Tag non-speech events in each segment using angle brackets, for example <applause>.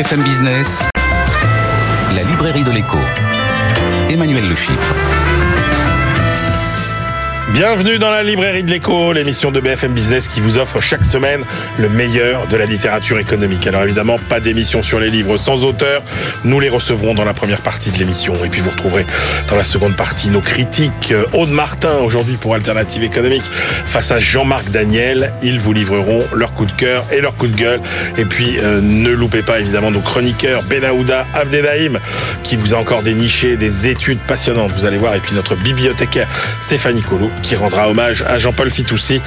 BFM Business, la librairie de l'écho. Emmanuel Le Chypre. Bienvenue dans la librairie de l'écho, l'émission de BFM Business qui vous offre chaque semaine le meilleur de la littérature économique. Alors évidemment, pas d'émission sur les livres sans auteur. Nous les recevrons dans la première partie de l'émission. Et puis vous retrouverez dans la seconde partie nos critiques. Aude Martin, aujourd'hui pour Alternative économique, face à Jean-Marc Daniel. Ils vous livreront leur coup de cœur et leur coup de gueule. Et puis euh, ne loupez pas évidemment nos chroniqueurs Benaouda Abdedaïm qui vous a encore déniché des études passionnantes. Vous allez voir. Et puis notre bibliothécaire Stéphanie Colo qui rendra hommage à Jean-Paul Fitoussi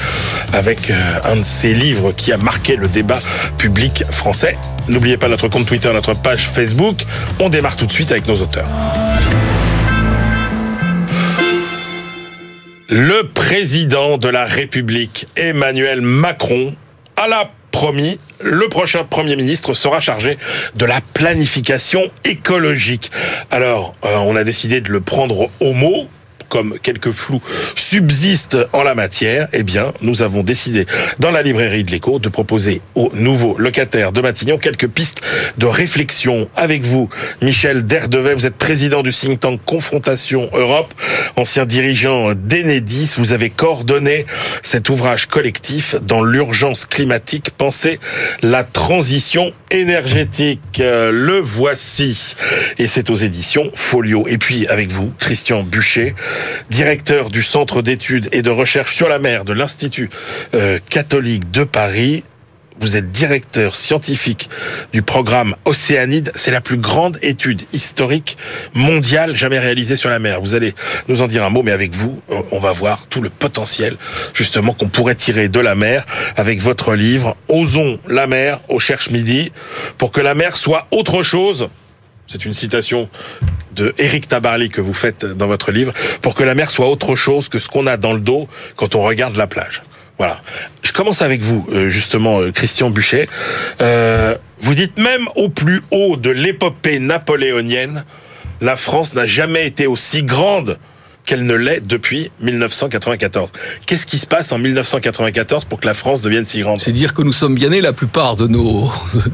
avec euh, un de ses livres qui a marqué le débat public français. N'oubliez pas notre compte Twitter, notre page Facebook. On démarre tout de suite avec nos auteurs. Le président de la République, Emmanuel Macron, a la promis, le prochain Premier ministre sera chargé de la planification écologique. Alors, euh, on a décidé de le prendre au mot comme quelques flous subsistent en la matière, eh bien, nous avons décidé dans la librairie de l'écho de proposer aux nouveaux locataires de Matignon quelques pistes de réflexion avec vous. Michel Derdevet, vous êtes président du think tank Confrontation Europe, ancien dirigeant d'Enedis. Vous avez coordonné cet ouvrage collectif dans l'urgence climatique. Pensez la transition énergétique. Le voici. Et c'est aux éditions Folio. Et puis, avec vous, Christian Buchet, directeur du Centre d'études et de recherche sur la mer de l'Institut euh, catholique de Paris. Vous êtes directeur scientifique du programme Océanide. C'est la plus grande étude historique mondiale jamais réalisée sur la mer. Vous allez nous en dire un mot, mais avec vous, on va voir tout le potentiel justement qu'on pourrait tirer de la mer avec votre livre Osons la mer au Cherche Midi pour que la mer soit autre chose. C'est une citation de Eric Tabarly que vous faites dans votre livre, pour que la mer soit autre chose que ce qu'on a dans le dos quand on regarde la plage. Voilà. Je commence avec vous, euh, justement, euh, Christian Buchet. Euh, vous dites même au plus haut de l'épopée napoléonienne, la France n'a jamais été aussi grande qu'elle ne l'est depuis 1994. Qu'est-ce qui se passe en 1994 pour que la France devienne si grande? C'est dire que nous sommes bien nés, la plupart de <laughs> nos,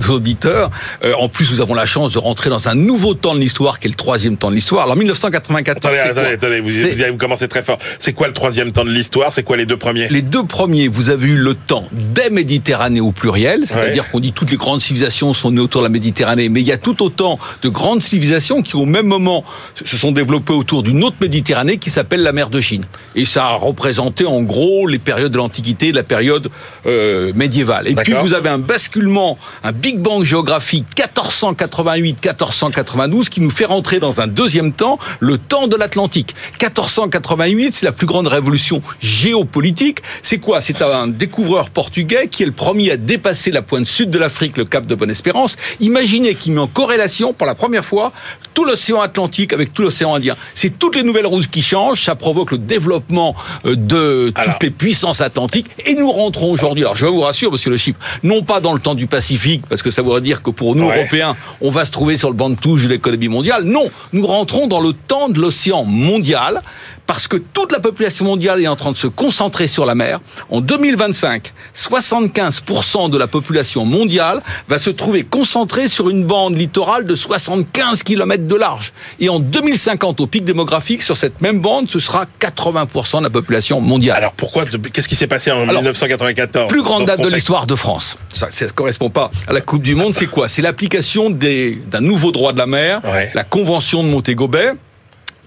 auditeurs. Euh, en plus, nous avons la chance de rentrer dans un nouveau temps de l'histoire, qui est le troisième temps de l'histoire. Alors 1994... Attendez, attendez, attendez, vous, vous, vous commencez très fort. C'est quoi le troisième temps de l'histoire? C'est quoi les deux premiers? Les deux premiers, vous avez eu le temps des Méditerranées au pluriel, c'est-à-dire qu'on dit toutes les grandes civilisations sont nées autour de la Méditerranée, mais il y a tout autant de grandes civilisations qui au même moment se sont développées autour d'une autre Méditerranée qui s'appelle la mer de Chine. Et ça a représenté en gros les périodes de l'Antiquité, de la période euh, médiévale. Et puis vous avez un basculement, un Big Bang géographique 1488-1492 qui nous fait rentrer dans un deuxième temps, le temps de l'Atlantique. 1488, c'est la plus grande révolution géopolitique. C'est quoi? C'est un découvreur portugais qui est le premier à dépasser la pointe sud de l'Afrique, le cap de Bonne-Espérance. Imaginez qu'il met en corrélation pour la première fois tout l'océan Atlantique avec tout l'océan Indien. C'est toutes les nouvelles routes qui changent, ça provoque le développement euh, de toutes les puissances atlantiques et nous rentrons aujourd'hui. Alors je vous rassure, monsieur le Chypre, non pas dans le temps du Pacifique, parce que ça voudrait dire que pour nous Européens, on va se trouver sur le banc de touche de l'économie mondiale. Non, nous rentrons dans le temps de l'océan mondial parce que toute la population mondiale est en train de se concentrer sur la mer. En 2025, 75% de la population mondiale va se trouver concentrée sur une bande littorale de 75 km de large. Et en 2050, au pic démographique, sur cette même bande, ce sera 80% de la population mondiale. Alors pourquoi Qu'est-ce qui s'est passé en 1994 Plus grande date de l'histoire de France. Ça ne correspond pas à la Coupe du Monde. C'est quoi? C'est l'application d'un nouveau droit de la mer, la Convention de Montego Bay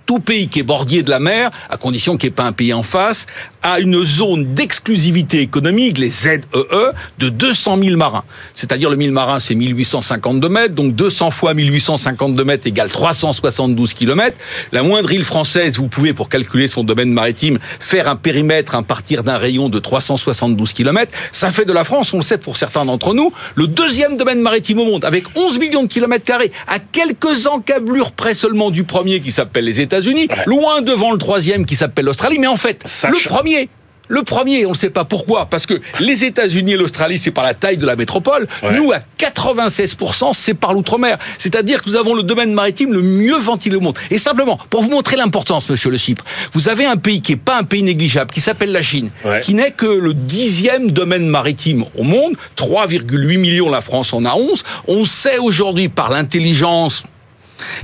tout pays qui est bordier de la mer, à condition qu'il n'y ait pas un pays en face, a une zone d'exclusivité économique, les ZEE, e, de 200 000 marins. C'est-à-dire le 1000 marins, c'est 1852 mètres, donc 200 fois 1852 mètres égale 372 kilomètres. La moindre île française, vous pouvez, pour calculer son domaine maritime, faire un périmètre à partir d'un rayon de 372 kilomètres. Ça fait de la France, on le sait pour certains d'entre nous, le deuxième domaine maritime au monde, avec 11 millions de kilomètres carrés, à quelques encablures près seulement du premier qui s'appelle les États-Unis, loin devant le troisième qui s'appelle l'Australie, mais en fait, le premier Le premier, on ne sait pas pourquoi, parce que les États-Unis et l'Australie, c'est par la taille de la métropole. Ouais. Nous, à 96%, c'est par l'outre-mer. C'est-à-dire que nous avons le domaine maritime le mieux ventilé au monde. Et simplement, pour vous montrer l'importance, monsieur le Chypre, vous avez un pays qui est pas un pays négligeable, qui s'appelle la Chine, Ouais. qui n'est que le dixième domaine maritime au monde. 3,8 millions, la France en a 11. On sait aujourd'hui par l'intelligence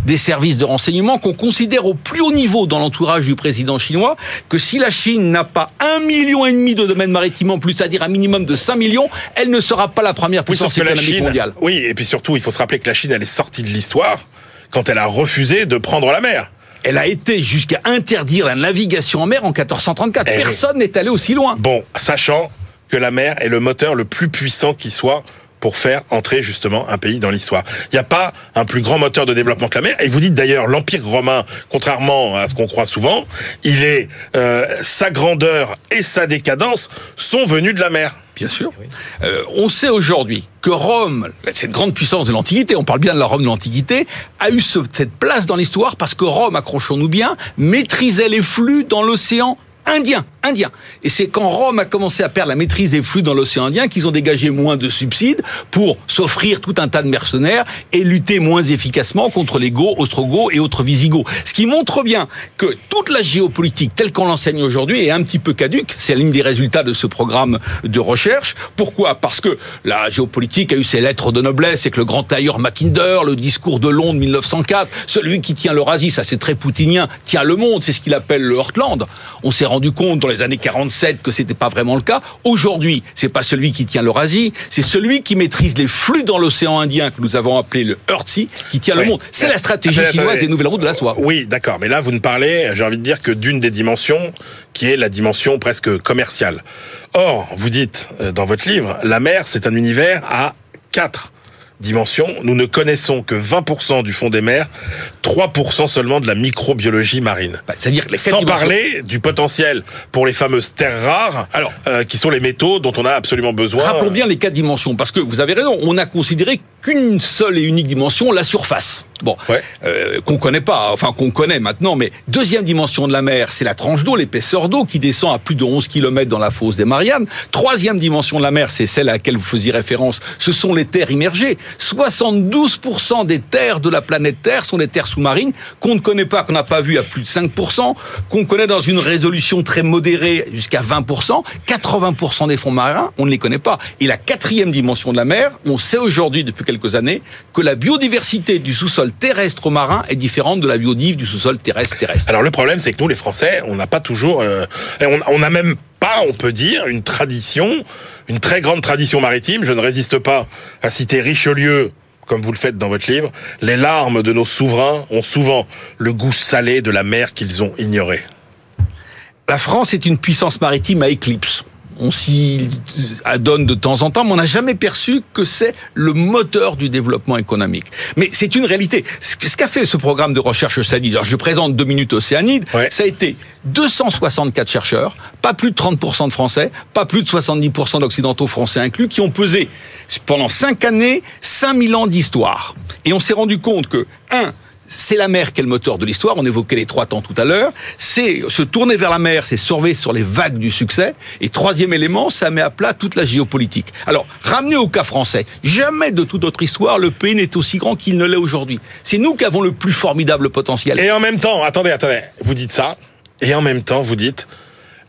des services de renseignement qu'on considère au plus haut niveau dans l'entourage du président chinois que si la Chine n'a pas un million et demi de domaines maritimes en plus, c'est-à-dire un minimum de 5 millions, elle ne sera pas la première puissance économique Chine, mondiale. oui, et puis surtout, il faut se rappeler que la Chine, elle est sortie de l'histoire quand elle a refusé de prendre la mer. Elle a été jusqu'à interdire la navigation en mer en 1434. Eh. Personne n'est allé aussi loin. Bon, sachant que la mer est le moteur le plus puissant qui soit pour faire entrer justement un pays dans l'histoire. Il n'y a pas un plus grand moteur de développement que la mer. Et vous dites d'ailleurs, l'Empire romain, contrairement à ce qu'on croit souvent, il est euh, sa grandeur et sa décadence sont venus de la mer. Bien sûr. Euh, on sait aujourd'hui que Rome, cette grande puissance de l'Antiquité, on parle bien de la Rome de l'Antiquité, a eu ce- cette place dans l'histoire parce que Rome, accrochons-nous bien, maîtrisait les flux dans l'océan Indien, Indien. Et c'est quand Rome a commencé à perdre la maîtrise des flux dans l'océan Indien qu'ils ont dégagé moins de subsides pour s'offrir tout un tas de mercenaires et lutter moins efficacement contre les Goths, Ostrogoths et autres Visigoths. Ce qui montre bien que toute la géopolitique telle qu'on l'enseigne aujourd'hui est un petit peu caduque. C'est l'une des résultats de ce programme de recherche. Pourquoi? Parce que la géopolitique a eu ses lettres de noblesse et que le grand tailleur Mackinder, le discours de Londres 1904, celui qui tient l'Eurasie, ça c'est très poutinien, tient le monde, c'est ce qu'il appelle le Heartland. On s'est rendu compte dans les années 47 que c'était pas vraiment le cas. Aujourd'hui, c'est pas celui qui tient l'Eurasie, c'est celui qui maîtrise les flux dans l'océan Indien que nous avons appelé le Earthsea qui tient Oui. le monde. C'est la stratégie Attendez, chinoise attendez. des nouvelles routes de la soie. Oui, d'accord. Mais là, vous ne parlez, j'ai envie de dire, que d'une des dimensions, qui est la dimension presque commerciale. Or, vous dites euh, dans votre livre, la mer, c'est un univers à quatre dimensions. Nous ne connaissons que 20% du fond des mers, 3% seulement de la microbiologie marine. Bah, C'est-à-dire Sans parler du potentiel pour les fameuses terres rares, Alors. euh, qui sont les métaux dont on a absolument besoin. Rappelons bien les quatre dimensions, parce que vous avez raison, on a considéré qu'une seule et unique dimension, la surface. Bon, Ouais. euh, qu'on connaît pas, enfin qu'on connaît maintenant, mais deuxième dimension de la mer, c'est la tranche d'eau, l'épaisseur d'eau qui descend à plus de 11 km dans la fosse des Mariannes. Troisième dimension de la mer, c'est celle à laquelle vous faisiez référence, ce sont les terres immergées. 72% des terres de la planète Terre sont des terres sous-marines qu'on ne connaît pas, qu'on n'a pas vu à plus de 5%, qu'on connaît dans une résolution très modérée jusqu'à 20%. 80% des fonds marins, on ne les connaît pas. Et la quatrième dimension de la mer, on sait aujourd'hui depuis quelques années que la biodiversité du sous-sol terrestre marin est différente de la biodive du sous-sol terrestre terrestre. Alors le problème, c'est que nous, les Français, on n'a pas toujours, euh, on n'a même pas, on peut dire, une tradition, une très grande tradition maritime. Je ne résiste pas à citer Richelieu. Comme vous le faites dans votre livre, les larmes de nos souverains ont souvent le goût salé de la mer qu'ils ont ignorée. La France est une puissance maritime à éclipse. On s'y adonne de temps en temps, mais on n'a jamais perçu que c'est le moteur du développement économique. Mais c'est une réalité. Ce qu'a fait ce programme de recherche Océanide, alors je présente deux minutes Océanide, Ouais. ça a été 264 chercheurs, pas plus de 30% de Français, pas plus de 70% d'Occidentaux français inclus, qui ont pesé pendant cinq années 5000 ans d'histoire. Et on s'est rendu compte que, un, c'est la mer qui est le moteur de l'histoire. On évoquait les trois temps tout à l'heure. C'est se tourner vers la mer, c'est surveiller sur les vagues du succès. Et troisième élément, ça met à plat toute la géopolitique. Alors, ramenez au cas français. Jamais de toute notre histoire, le pays n'est aussi grand qu'il ne l'est aujourd'hui. C'est nous qui avons le plus formidable potentiel. Et en même temps, attendez, attendez, vous dites ça, et en même temps, vous dites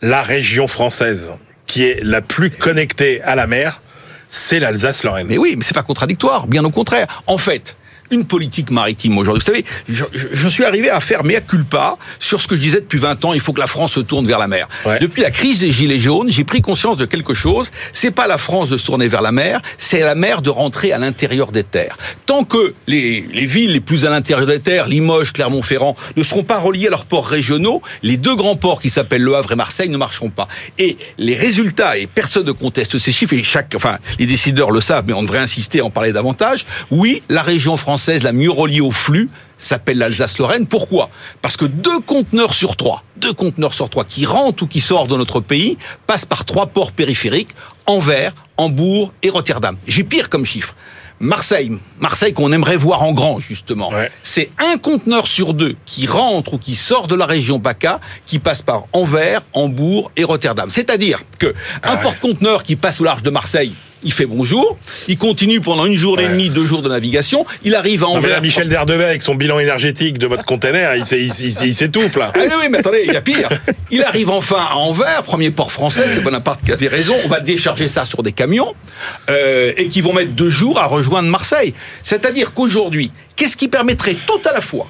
la région française qui est la plus connectée à la mer, c'est l'Alsace-Lorraine. Mais oui, mais c'est pas contradictoire, bien au contraire. En fait, une politique maritime aujourd'hui. Vous savez, je, je- je suis arrivé à faire mea culpa sur ce que je disais depuis 20 ans, il faut que la France se tourne vers la mer. Ouais. Depuis la crise des Gilets jaunes, j'ai pris conscience de quelque chose, c'est pas la France de se tourner vers la mer, c'est la mer de rentrer à l'intérieur des terres. Tant que les, les villes les plus à l'intérieur des terres, Limoges, Clermont-Ferrand, ne seront pas reliées à leurs ports régionaux, les deux grands ports qui s'appellent Le Havre et Marseille ne marcheront pas. Et les résultats, et personne ne conteste ces chiffres, et chaque, enfin, les décideurs le savent, mais on devrait insister à en parler davantage. Oui, la région française la mieux reliée au flux s'appelle l'Alsace-Lorraine. Pourquoi? Parce que deux conteneurs sur trois, deux conteneurs sur trois qui rentrent ou qui sortent de notre pays passent par trois ports périphériques, Anvers, Hambourg et Rotterdam. J'ai pire comme chiffre. Marseille, Marseille qu'on aimerait voir en grand justement. Ouais. C'est un conteneur sur deux qui rentre ou qui sort de la région PACA, qui passe par Anvers, Hambourg et Rotterdam. C'est-à-dire que un ouais. porte-conteneur qui passe au large de Marseille, il fait bonjour, il continue pendant une journée et demie, deux jours de navigation, il arrive à Non, mais Anvers. là, Michel Derdevet, avec son bilan énergétique de votre container, il, s'est- il, il- il s'étouffe, là. Ah oui, oui, mais attendez, il y a pire. Il arrive enfin à Anvers, premier port français, c'est Bonaparte qui avait raison. On va décharger ça sur des camions euh, et qui vont mettre deux jours à rejoindre Marseille. C'est-à-dire qu'aujourd'hui, qu'est-ce qui permettrait tout à la fois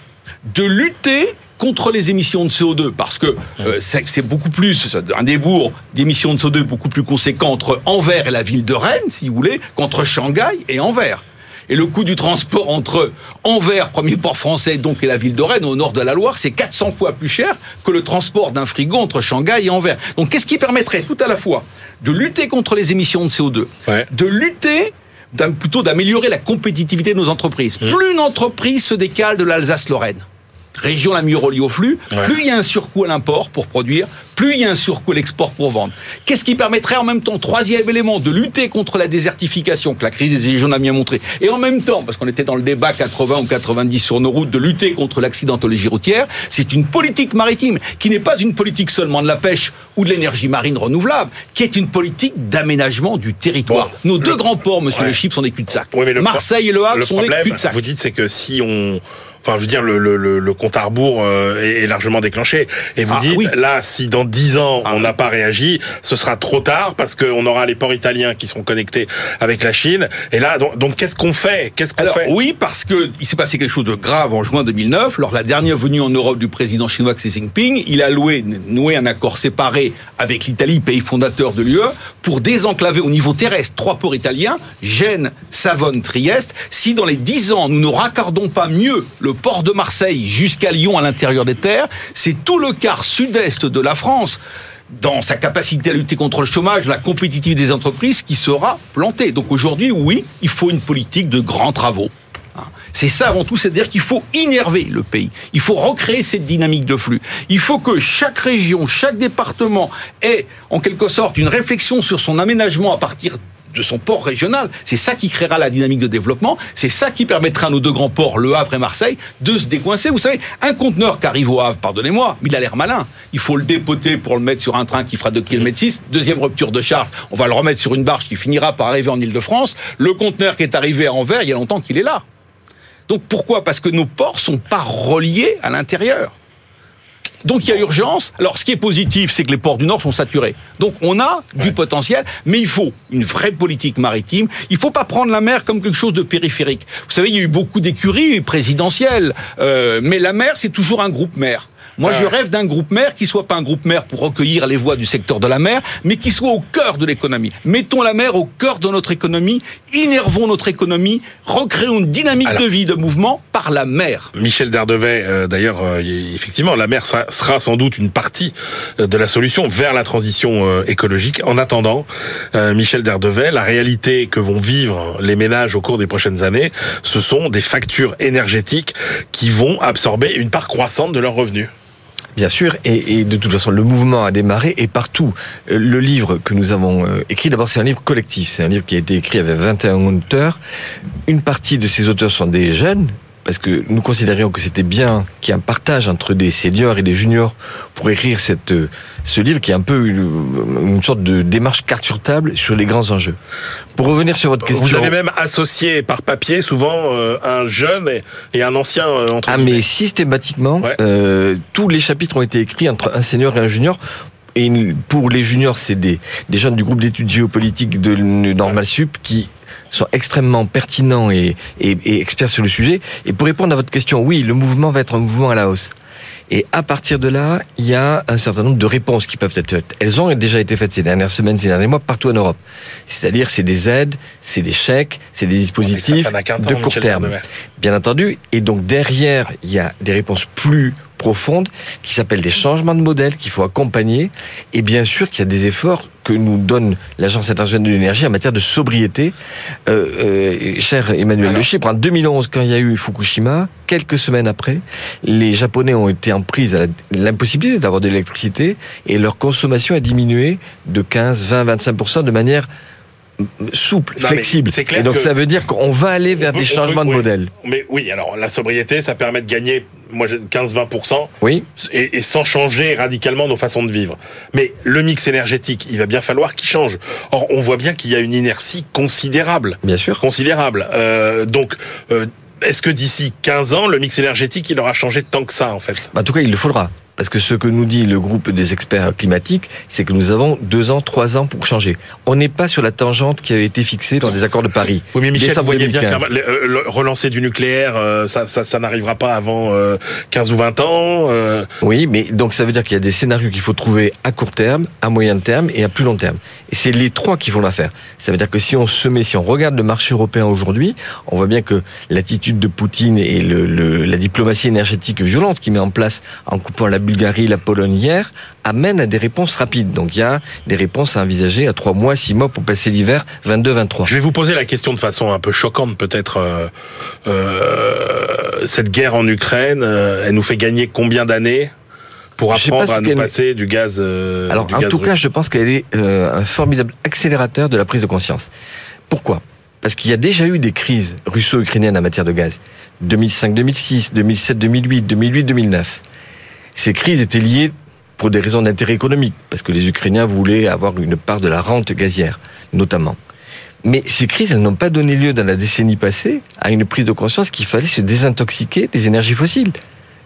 de lutter contre les émissions de CO2 parce que euh, c'est beaucoup plus un débours d'émissions de CO2 beaucoup plus conséquent entre Anvers et la ville de Rennes, si vous voulez, qu'entre Shanghai et Anvers. Et le coût du transport entre Anvers, premier port français, donc, et la ville de Rennes, au nord de la Loire, c'est 400 fois plus cher que le transport d'un frigo entre Shanghai et Anvers. Donc, qu'est-ce qui permettrait tout à la fois de lutter contre les émissions de CO2, Ouais. de lutter plutôt d'améliorer la compétitivité de nos entreprises. Plus une entreprise se décale de l'Alsace-Lorraine, région la mieux reliée au flux, Ouais. plus il y a un surcoût à l'import pour produire, plus il y a un surcoût à l'export pour vendre. Qu'est-ce qui permettrait en même temps, troisième élément, de lutter contre la désertification que la crise des Gilets jaunes a bien montré, et en même temps, parce qu'on était dans le débat 80 ou 90 sur nos routes, de lutter contre l'accidentologie routière, c'est une politique maritime qui n'est pas une politique seulement de la pêche ou de l'énergie marine renouvelable, qui est une politique d'aménagement du territoire. Bon, Nos le- deux grands ports, monsieur Ouais. le Chip, sont des cul-de-sac. Oui, pro- Marseille et Le Havre le sont des cul-de-sac. vous dites, c'est que si on... Enfin, je veux dire, le, le, le, compte à rebours euh, est, largement déclenché. Et vous Ah, dites, oui. là, si dans 10 ans, Ah, on n'a pas réagi, ce sera trop tard parce qu'on aura les ports italiens qui seront connectés avec la Chine. Et là, donc, donc qu'est-ce qu'on fait? Qu'est-ce qu'on fait? oui, parce que il s'est passé quelque chose de grave en juin 2009, lors de la dernière venue en Europe du président chinois Xi Jinping. Il a loué, noué un accord séparé avec l'Italie, pays fondateur de l'UE, pour désenclaver au niveau terrestre trois ports italiens, Gênes, Savone, Trieste. Si dans les dix ans, nous ne raccordons pas mieux le port de Marseille jusqu'à Lyon à l'intérieur des terres, c'est tout le quart sud-est de la France dans sa capacité à lutter contre le chômage, la compétitivité des entreprises qui sera plantée. Donc aujourd'hui, oui, il faut une politique de grands travaux. Hein. C'est ça avant tout, c'est-à-dire qu'il faut innerver le pays. Il faut recréer cette dynamique de flux. Il faut que chaque région, chaque département ait en quelque sorte une réflexion sur son aménagement à partir de son port régional. C'est ça qui créera la dynamique de développement. C'est ça qui permettra à nos deux grands ports, Le Havre et Marseille, de se décoincer. Vous savez, un conteneur qui arrive au Havre, pardonnez-moi, mais il a l'air malin. Il faut le dépoter pour le mettre sur un train qui fera 2 km 6. Deuxième rupture de charge, on va le remettre sur une barge qui finira par arriver en Ile-de-France. Le conteneur qui est arrivé à Anvers, il y a longtemps qu'il est là. Donc pourquoi? Parce que nos ports sont pas reliés à l'intérieur. Donc il y a urgence. Alors ce qui est positif, c'est que les ports du Nord sont saturés. Donc on a du potentiel, mais il faut une vraie politique maritime. Il faut pas prendre la mer comme quelque chose de périphérique. Vous savez, il y a eu beaucoup d'écuries présidentielles, euh, mais la mer, c'est toujours un groupe mer. Moi, je Ouais. rêve d'un groupe mer qui soit pas un groupe mer pour recueillir les voix du secteur de la mer, mais qui soit au cœur de l'économie. Mettons la mer au cœur de notre économie, innervons notre économie, recréons une dynamique Alors- de vie, de mouvement par la mer. Michel Derdevet, euh, d'ailleurs, euh, effectivement, la mer sera, sera sans doute une partie euh, de la solution vers la transition euh, écologique. En attendant, Michel Derdevet, la réalité que vont vivre les ménages au cours des prochaines années, ce sont des factures énergétiques qui vont absorber une part croissante de leurs revenus. Bien sûr, et, de toute façon, le mouvement a démarré et partout. Euh, Le livre que nous avons euh, écrit, d'abord, c'est un livre collectif. C'est un livre qui a été écrit avec 21 auteurs. Une partie de ces auteurs sont des jeunes, parce que nous considérions que c'était bien qu'il y ait un partage entre des seniors et des juniors pour écrire cette, euh, ce livre qui est un peu une, une sorte de démarche carte sur table sur les grands enjeux. Pour revenir sur votre question... Vous avez même associé par papier souvent euh, un jeune et, un ancien euh, entre Ah mais systématiquement, Ouais. euh, tous les chapitres ont été écrits entre un senior et un junior. Et pour les juniors, c'est des, des jeunes du groupe d'études géopolitiques de Normal Sup qui sont extrêmement pertinents et, et, et experts sur le sujet. Et pour répondre à votre question, oui, le mouvement va être un mouvement à la hausse. Et à partir de là, il y a un certain nombre de réponses qui peuvent être faites. Elles ont déjà été faites ces dernières semaines, ces derniers mois, partout en Europe. C'est-à-dire, c'est des aides, c'est des chèques, c'est des dispositifs temps, de court terme bien entendu. Et donc derrière, il y a des réponses plus profondes qui s'appellent des changements de modèle qu'il faut accompagner. Et bien sûr qu'il y a des efforts que nous donne l'Agence internationale de l'énergie en matière de sobriété. Euh, euh, cher Emmanuel Alors. Le Chypre, en 2011, quand il y a eu Fukushima, quelques semaines après, les Japonais ont été en prise à l'impossibilité d'avoir de l'électricité et leur consommation a diminué de 15, 20, 25% de manière souple, Non, flexible. c'est clair Et donc ça veut dire qu'on va aller vers des changements de oui. modèle. Mais oui, alors la sobriété, ça permet de gagner moi, j'ai 15-20%. Oui, et, et sans changer radicalement nos façons de vivre. Mais le mix énergétique, il va bien falloir qu'il change. Or, on voit bien qu'il y a une inertie considérable. bien sûr. Considérable. Euh, donc, euh, est-ce que d'ici 15 ans, le mix énergétique, il aura changé tant que ça, en fait? En tout cas, il le faudra. Parce que ce que nous dit le groupe des experts climatiques, c'est que nous avons deux ans, trois ans pour changer. On n'est pas sur la tangente qui a été fixée dans les accords de Paris. Oui, mais Michel, vous voyez bien 2015. que euh, relancer du nucléaire, euh, ça, ça, ça n'arrivera pas avant euh, 15 ou 20 ans. euh. Oui, mais donc ça veut dire qu'il y a des scénarios qu'il faut trouver à court terme, à moyen terme et à plus long terme. Et c'est les trois qui vont la faire. Ça veut dire que si on se met, si on regarde le marché européen aujourd'hui, on voit bien que l'attitude de Poutine et le, le- la diplomatie énergétique violente qu'il met en place en coupant la Bulgarie, la Pologne hier, amène à des réponses rapides. Donc il y a des réponses à envisager à trois mois, six mois pour passer l'hiver 22-23. Je vais vous poser la question de façon un peu choquante, peut-être. euh, euh, cette guerre en Ukraine, euh, elle nous fait gagner combien d'années pour pas apprendre à nous passer du gaz euh, Alors, du en gaz tout russe? cas, je pense qu'elle est euh, un formidable accélérateur de la prise de conscience. Pourquoi? Parce qu'il y a déjà eu des crises russo-ukrainiennes en matière de gaz. 2005-2006, 2007-2008, 2008-2009. Ces crises étaient liées pour des raisons d'intérêt économique, parce que les Ukrainiens voulaient avoir une part de la rente gazière, notamment. Mais ces crises, elles n'ont pas donné lieu dans la décennie passée à une prise de conscience qu'il fallait se désintoxiquer des énergies fossiles.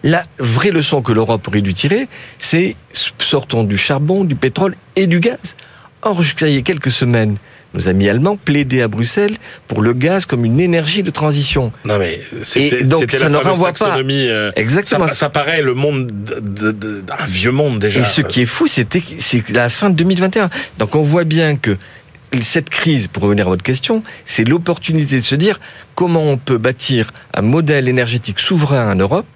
La vraie leçon que l'Europe aurait dû tirer, c'est sortons du charbon, du pétrole et du gaz. Or, jusqu'à il y a quelques semaines, nos amis allemands plaidaient à Bruxelles pour le gaz comme une énergie de transition. Non mais c'était donc, ça la ne renvoie pas. euh, Exactement. Ça, ça paraît le monde de- de- de- d'un vieux monde déjà. Et ce qui est fou, c'était c'est la fin de 2021. Donc on voit bien que cette crise, pour revenir à votre question, c'est l'opportunité de se dire comment on peut bâtir un modèle énergétique souverain en Europe,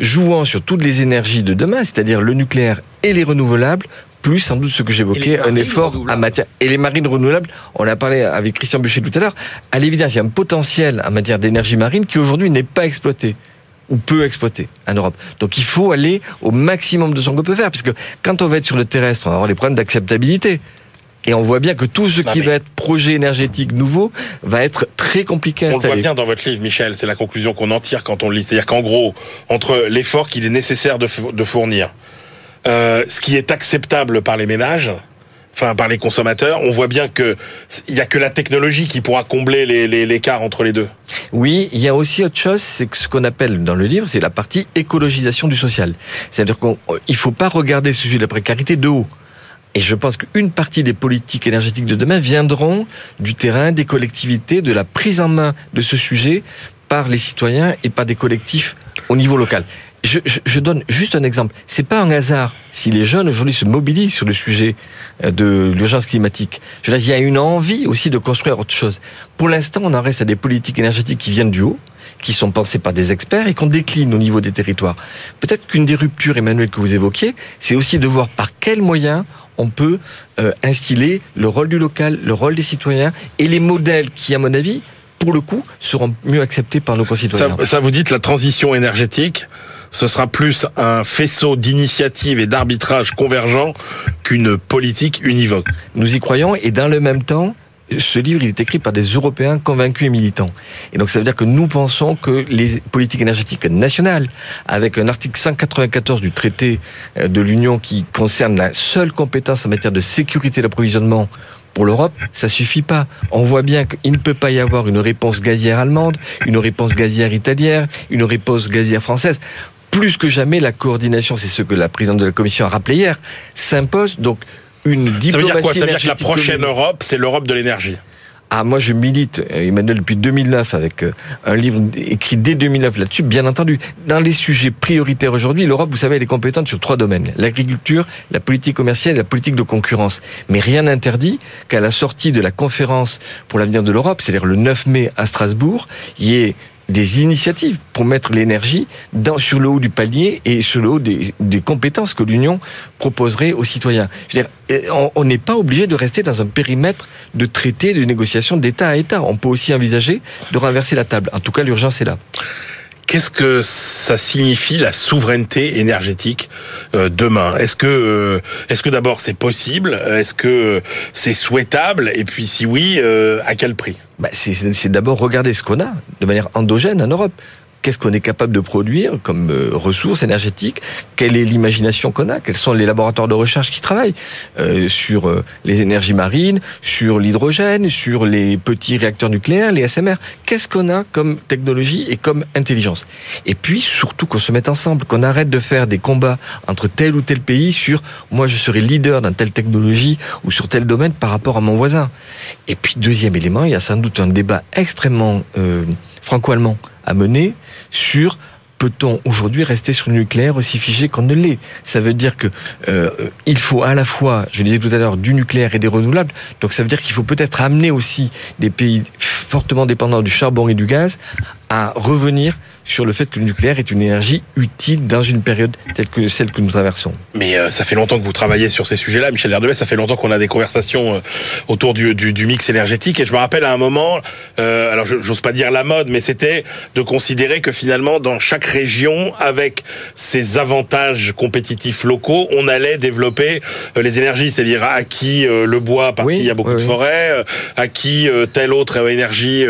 jouant sur toutes les énergies de demain, c'est-à-dire le nucléaire et les renouvelables, plus sans doute ce que j'évoquais, un effort en matière et les marines renouvelables. On a parlé avec Christian Buchet tout à l'heure. À l'évidence, il y a un potentiel en matière d'énergie marine qui aujourd'hui n'est pas exploité ou peu exploité en Europe. Donc il faut aller au maximum de ce qu'on peut faire, parce que quand on va être sur le terrestre, on va avoir des problèmes d'acceptabilité. Et on voit bien que tout ce Non, qui mais- va être projet énergétique nouveau va être très compliqué à On le voit bien dans votre livre, Michel. C'est la conclusion qu'on en tire quand on le lit. C'est-à-dire qu'en gros, entre l'effort qu'il est nécessaire de fournir, euh, ce qui est acceptable par les ménages, enfin par les consommateurs, on voit bien que il y a que la technologie qui pourra combler l'écart entre les deux. Oui, il y a aussi autre chose, c'est ce qu'on appelle dans le livre, c'est la partie écologisation du social. C'est-à-dire qu'il ne faut pas regarder ce sujet de la précarité de haut. Et je pense qu'une partie des politiques énergétiques de demain viendront du terrain, des collectivités, de la prise en main de ce sujet par les citoyens et par des collectifs au niveau local. Je, donne juste un exemple. C'est pas un hasard si les jeunes aujourd'hui se mobilisent sur le sujet euh, de l'urgence climatique. Je veux dire, il y a une envie aussi de construire autre chose. Pour l'instant, on en reste à des politiques énergétiques qui viennent du haut, qui sont pensées par des experts et qu'on décline au niveau des territoires. Peut-être qu'une des ruptures, Emmanuel, que vous évoquiez, c'est aussi de voir par quels moyens on peut euh, instiller le rôle du local, le rôle des citoyens et les modèles qui, à mon avis, pour le coup, seront mieux acceptés par nos concitoyens. Ça, ça vous dites la transition énergétique, ce sera plus un faisceau d'initiatives et d'arbitrage convergent qu'une politique univoque. Nous y croyons et dans le même temps, ce livre, il est écrit par des Européens convaincus et militants. Et donc ça veut dire que nous pensons que les politiques énergétiques nationales, avec un article 194 du traité euh, de l'Union qui concerne la seule compétence en matière de sécurité d'approvisionnement pour l'Europe, ça suffit pas. On voit bien qu'il ne peut pas y avoir une réponse gazière allemande, une réponse gazière italienne, une réponse gazière française. Plus que jamais, la coordination, c'est ce que la présidente de la Commission a rappelé hier, s'impose. Donc, une Ça veut diplomatie dire quoi Ça veut dire que la prochaine commune. Europe, c'est l'Europe de l'énergie. Ah, moi, je milite, euh, Emmanuel, depuis 2009, avec euh, un livre écrit dès 2009 là-dessus, bien entendu. Dans les sujets prioritaires aujourd'hui, l'Europe, vous savez, elle est compétente sur trois domaines. L'agriculture, la politique commerciale et la politique de concurrence. Mais rien n'interdit qu'à la sortie de la conférence pour l'avenir de l'Europe, c'est-à-dire le 9 mai à Strasbourg, il y ait des initiatives pour mettre l'énergie sur le haut du palier et sur le haut des, compétences que l'Union proposerait aux citoyens. Euh, on- on n'est pas obligé de rester dans un périmètre de traité, de négociation d'État à État. On peut aussi envisager de renverser la table. En tout cas, l'urgence est là. Qu'est-ce que ça signifie la souveraineté énergétique euh, demain? Est-ce que, euh, est-ce que d'abord c'est possible? Est-ce que c'est souhaitable? Et puis si oui, euh, à quel prix? Bah, C'est d'abord regarder ce qu'on a de manière endogène en Europe qu'est-ce qu'on est capable de produire comme euh, ressources énergétiques, quelle est l'imagination qu'on a, quels sont les laboratoires de recherche qui travaillent? Euh, sur euh, les énergies marines, sur l'hydrogène, sur les petits réacteurs nucléaires, les SMR. Qu'est-ce qu'on a comme technologie et comme intelligence? Et puis surtout qu'on se mette ensemble, qu'on arrête de faire des combats entre tel ou tel pays sur moi je serai leader dans telle technologie ou sur tel domaine par rapport à mon voisin. Et puis deuxième élément, il y a sans doute un débat extrêmement franco-allemand à mener sur peut-on aujourd'hui rester sur le nucléaire aussi figé qu'on ne l'est Ça veut dire que euh, il faut à la fois, je disais tout à l'heure, du nucléaire et des renouvelables. Donc ça veut dire qu'il faut peut-être amener aussi des pays fortement dépendants du charbon et du gaz à revenir sur le fait que le nucléaire est une énergie utile dans une période telle que celle que nous traversons. Mais euh, ça fait longtemps que vous travaillez sur ces sujets-là, Michel Verdebet. Ça fait longtemps qu'on a des conversations euh, autour du, du, du, mix énergétique. Et je me rappelle à un moment, euh, alors j'ose pas dire la mode, mais c'était de considérer que finalement, dans chaque région, avec ses avantages compétitifs locaux, on allait développer les énergies. C'est-à-dire à qui le bois parce qu'il y a beaucoup de forêts, à qui telle autre énergie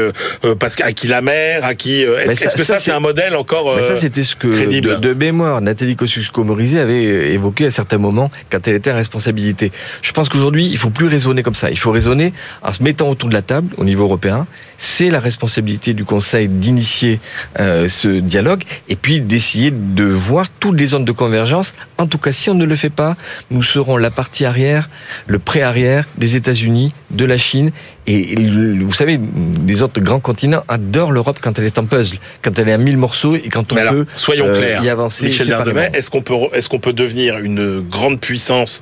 parce qu'à qui la mer, à qui. Est-ce que ça, ça c'est un modèle encore Mais ça, c'était ce que crédible. De, de, mémoire, Nathalie Kosciusko-Morizet avait évoqué à certains moments quand elle était en responsabilité. Je pense qu'aujourd'hui, il faut plus raisonner comme ça. Il faut raisonner en se mettant autour de la table au niveau européen. C'est la responsabilité du Conseil d'initier euh, ce dialogue et puis d'essayer de voir toutes les zones de convergence. En tout cas, si on ne le fait pas, nous serons la partie arrière, le pré-arrière des États-Unis, de la Chine et vous savez, les autres grands continents adorent l'Europe quand elle est en puzzle, quand elle est à mille morceaux et quand on alors, peut soyons euh, clairs, y avancer. Michel est-ce qu'on peut, est-ce qu'on peut devenir une grande puissance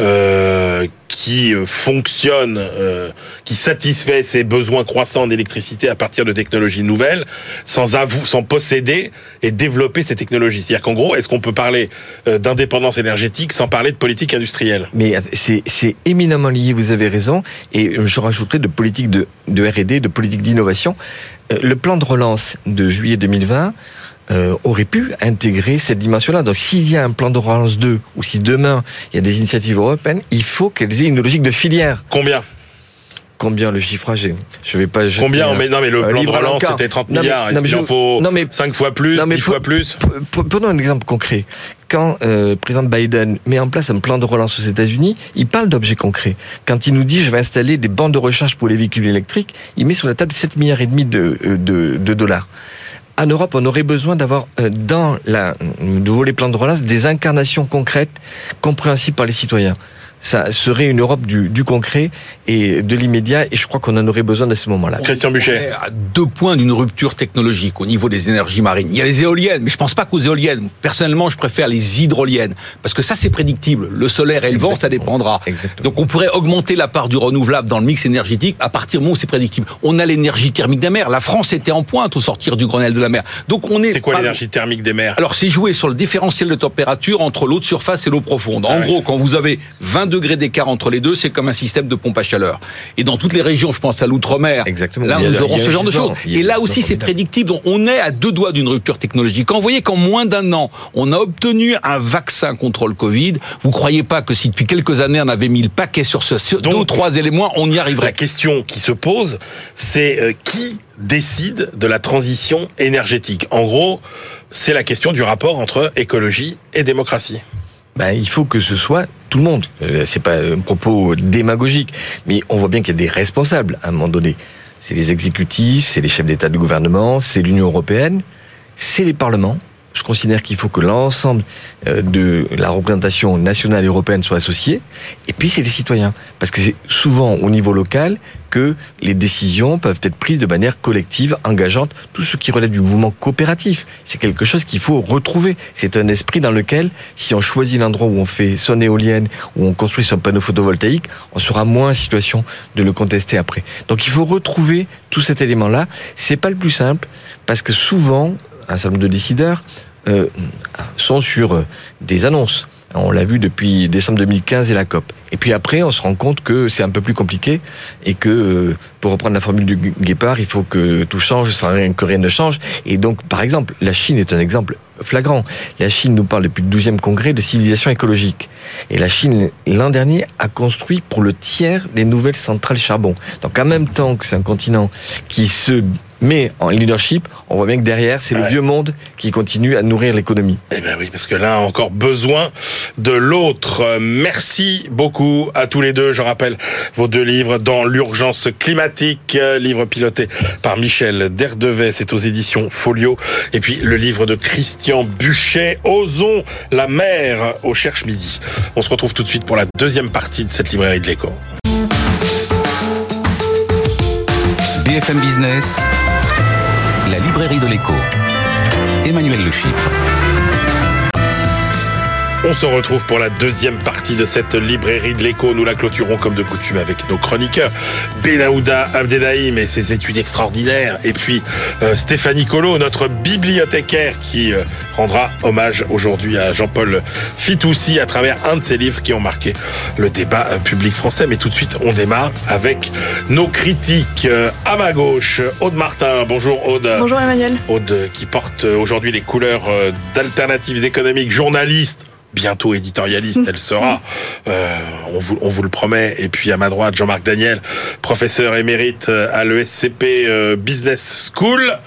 euh, qui fonctionne, euh, qui satisfait ses besoins croissants d'électricité à partir de technologies nouvelles, sans avou sans posséder et développer ces technologies. C'est-à-dire qu'en gros, est-ce qu'on peut parler euh, d'indépendance énergétique sans parler de politique industrielle? Mais c'est éminemment lié, vous avez raison, et je rajouterai de politique de, de R&D, de politique d'innovation. Le plan de relance de juillet 2020 euh, aurait pu intégrer cette dimension-là. Donc s'il y a un plan de relance 2, ou si demain il y a des initiatives européennes, il faut qu'elles aient une logique de filière. Combien? Combien le chiffrage Je vais pas. Combien mais Non, mais le plan de relance c'était 30 non, milliards. Non, mais, il en faut non, mais, 5 fois plus, non, mais 10 fois plus? Prenons un exemple concret. Quand euh, le président Biden met en place un plan de relance aux États-Unis, il parle d'objets concrets. Quand il nous dit je vais installer des bandes de recharge pour les véhicules électriques, il met sur la table 7 milliards et demi de, de, de dollars en Europe, on aurait besoin d'avoir dans la, de volet plan de relance des incarnations concrètes, compréhensibles par les citoyens ça serait une Europe du, du concret et de l'immédiat, et je crois qu'on en aurait besoin à ce moment-là. Christian Buchet. à deux points d'une rupture technologique au niveau des énergies marines. Il y a les éoliennes, mais je pense pas qu'aux éoliennes. Personnellement, je préfère les hydroliennes, parce que ça c'est prédictible. Le solaire et le vent, ça dépendra. Exactement. Donc on pourrait augmenter la part du renouvelable dans le mix énergétique à partir du moment où c'est prédictible. On a l'énergie thermique des mers. La France était en pointe au sortir du Grenelle de la mer. Donc on est. C'est quoi pas- l'énergie thermique des mers? Alors, c'est jouer sur le différentiel de température entre l'eau de surface et l'eau profonde. En Ah ouais. gros, quand vous avez 20 degrés d'écart entre les deux, c'est comme un système de pompe à chaleur. Et dans toutes les régions, je pense à l'outre-mer, là, nous aurons ce genre de choses. Et là aussi, c'est prédictible. Donc, on est à deux doigts d'une rupture technologique. Quand vous voyez qu'en moins d'un an, on a obtenu un vaccin contre le Covid, vous croyez pas que si depuis quelques années, on avait mis le paquet sur ce sur deux ou trois éléments, on y La arriverait. question qui se pose, c'est euh, qui décide de la transition énergétique? En gros, c'est la question du rapport entre écologie et démocratie. Ben, il faut que ce soit tout le monde. Euh, C'est pas un propos démagogique, mais on voit bien qu'il y a des responsables à un moment donné. C'est les exécutifs, c'est les chefs d'État du gouvernement, c'est l'Union européenne, c'est les parlements. Je considère qu'il faut que l'ensemble euh, de la représentation nationale et européenne soit associé. Et puis c'est les citoyens, parce que c'est souvent au niveau local que les décisions peuvent être prises de manière collective, engageante, tout ce qui relève du mouvement coopératif. C'est quelque chose qu'il faut retrouver. C'est un esprit dans lequel, si on choisit l'endroit où on fait son éolienne, où on construit son panneau photovoltaïque, on sera moins en situation de le contester après. Donc il faut retrouver tout cet élément-là. C'est pas le plus simple, parce que souvent, un certain nombre de décideurs sont sur euh, des annonces. On l'a vu depuis décembre 2015 et la COP. Et puis après, on se rend compte que c'est un peu plus compliqué et que, euh, pour reprendre la formule du guépard, il faut que tout change sans rien que rien ne change. Et donc, par exemple, la Chine est un exemple flagrant. La Chine nous parle depuis le 12e congrès de civilisation écologique. Et la Chine, l'an dernier, a construit pour le tiers des nouvelles centrales charbon. Donc en même temps que c'est un continent qui se mais en leadership, on voit bien que derrière, c'est le vieux monde qui continue à nourrir l'économie. Eh bien oui, parce que là, encore besoin de l'autre. Merci beaucoup à tous les deux. Je rappelle vos deux livres dans l'urgence climatique, livre piloté par Michel Derdevet, c'est aux éditions Folio. Et puis le livre de Christian Buchet, Osons la mer au Cherche Midi. On se retrouve tout de suite pour la deuxième partie de cette librairie de l'écho. BFM Business, la librairie de l'écho. Emmanuel Le Chypre. On se retrouve pour la deuxième partie de cette librairie de l'écho. Nous la clôturons comme de coutume avec nos chroniqueurs. Benaouda Abdelhaim et ses études extraordinaires. Et puis euh, Stéphanie Colo, notre bibliothécaire qui euh, rendra hommage aujourd'hui à Jean-Paul Fitoussi à travers un de ses livres qui ont marqué le débat euh, public français. Mais tout de suite, on démarre avec nos critiques. à ma gauche, Aude Martin. Bonjour Aude. Bonjour Emmanuel. Aude qui porte aujourd'hui les couleurs d'alternatives économiques, journaliste, bientôt éditorialiste, elle sera, <laughs> euh, on, vous, on vous le promet. Et puis à ma droite, Jean-Marc Daniel, professeur émérite à l'ESCP euh, Business School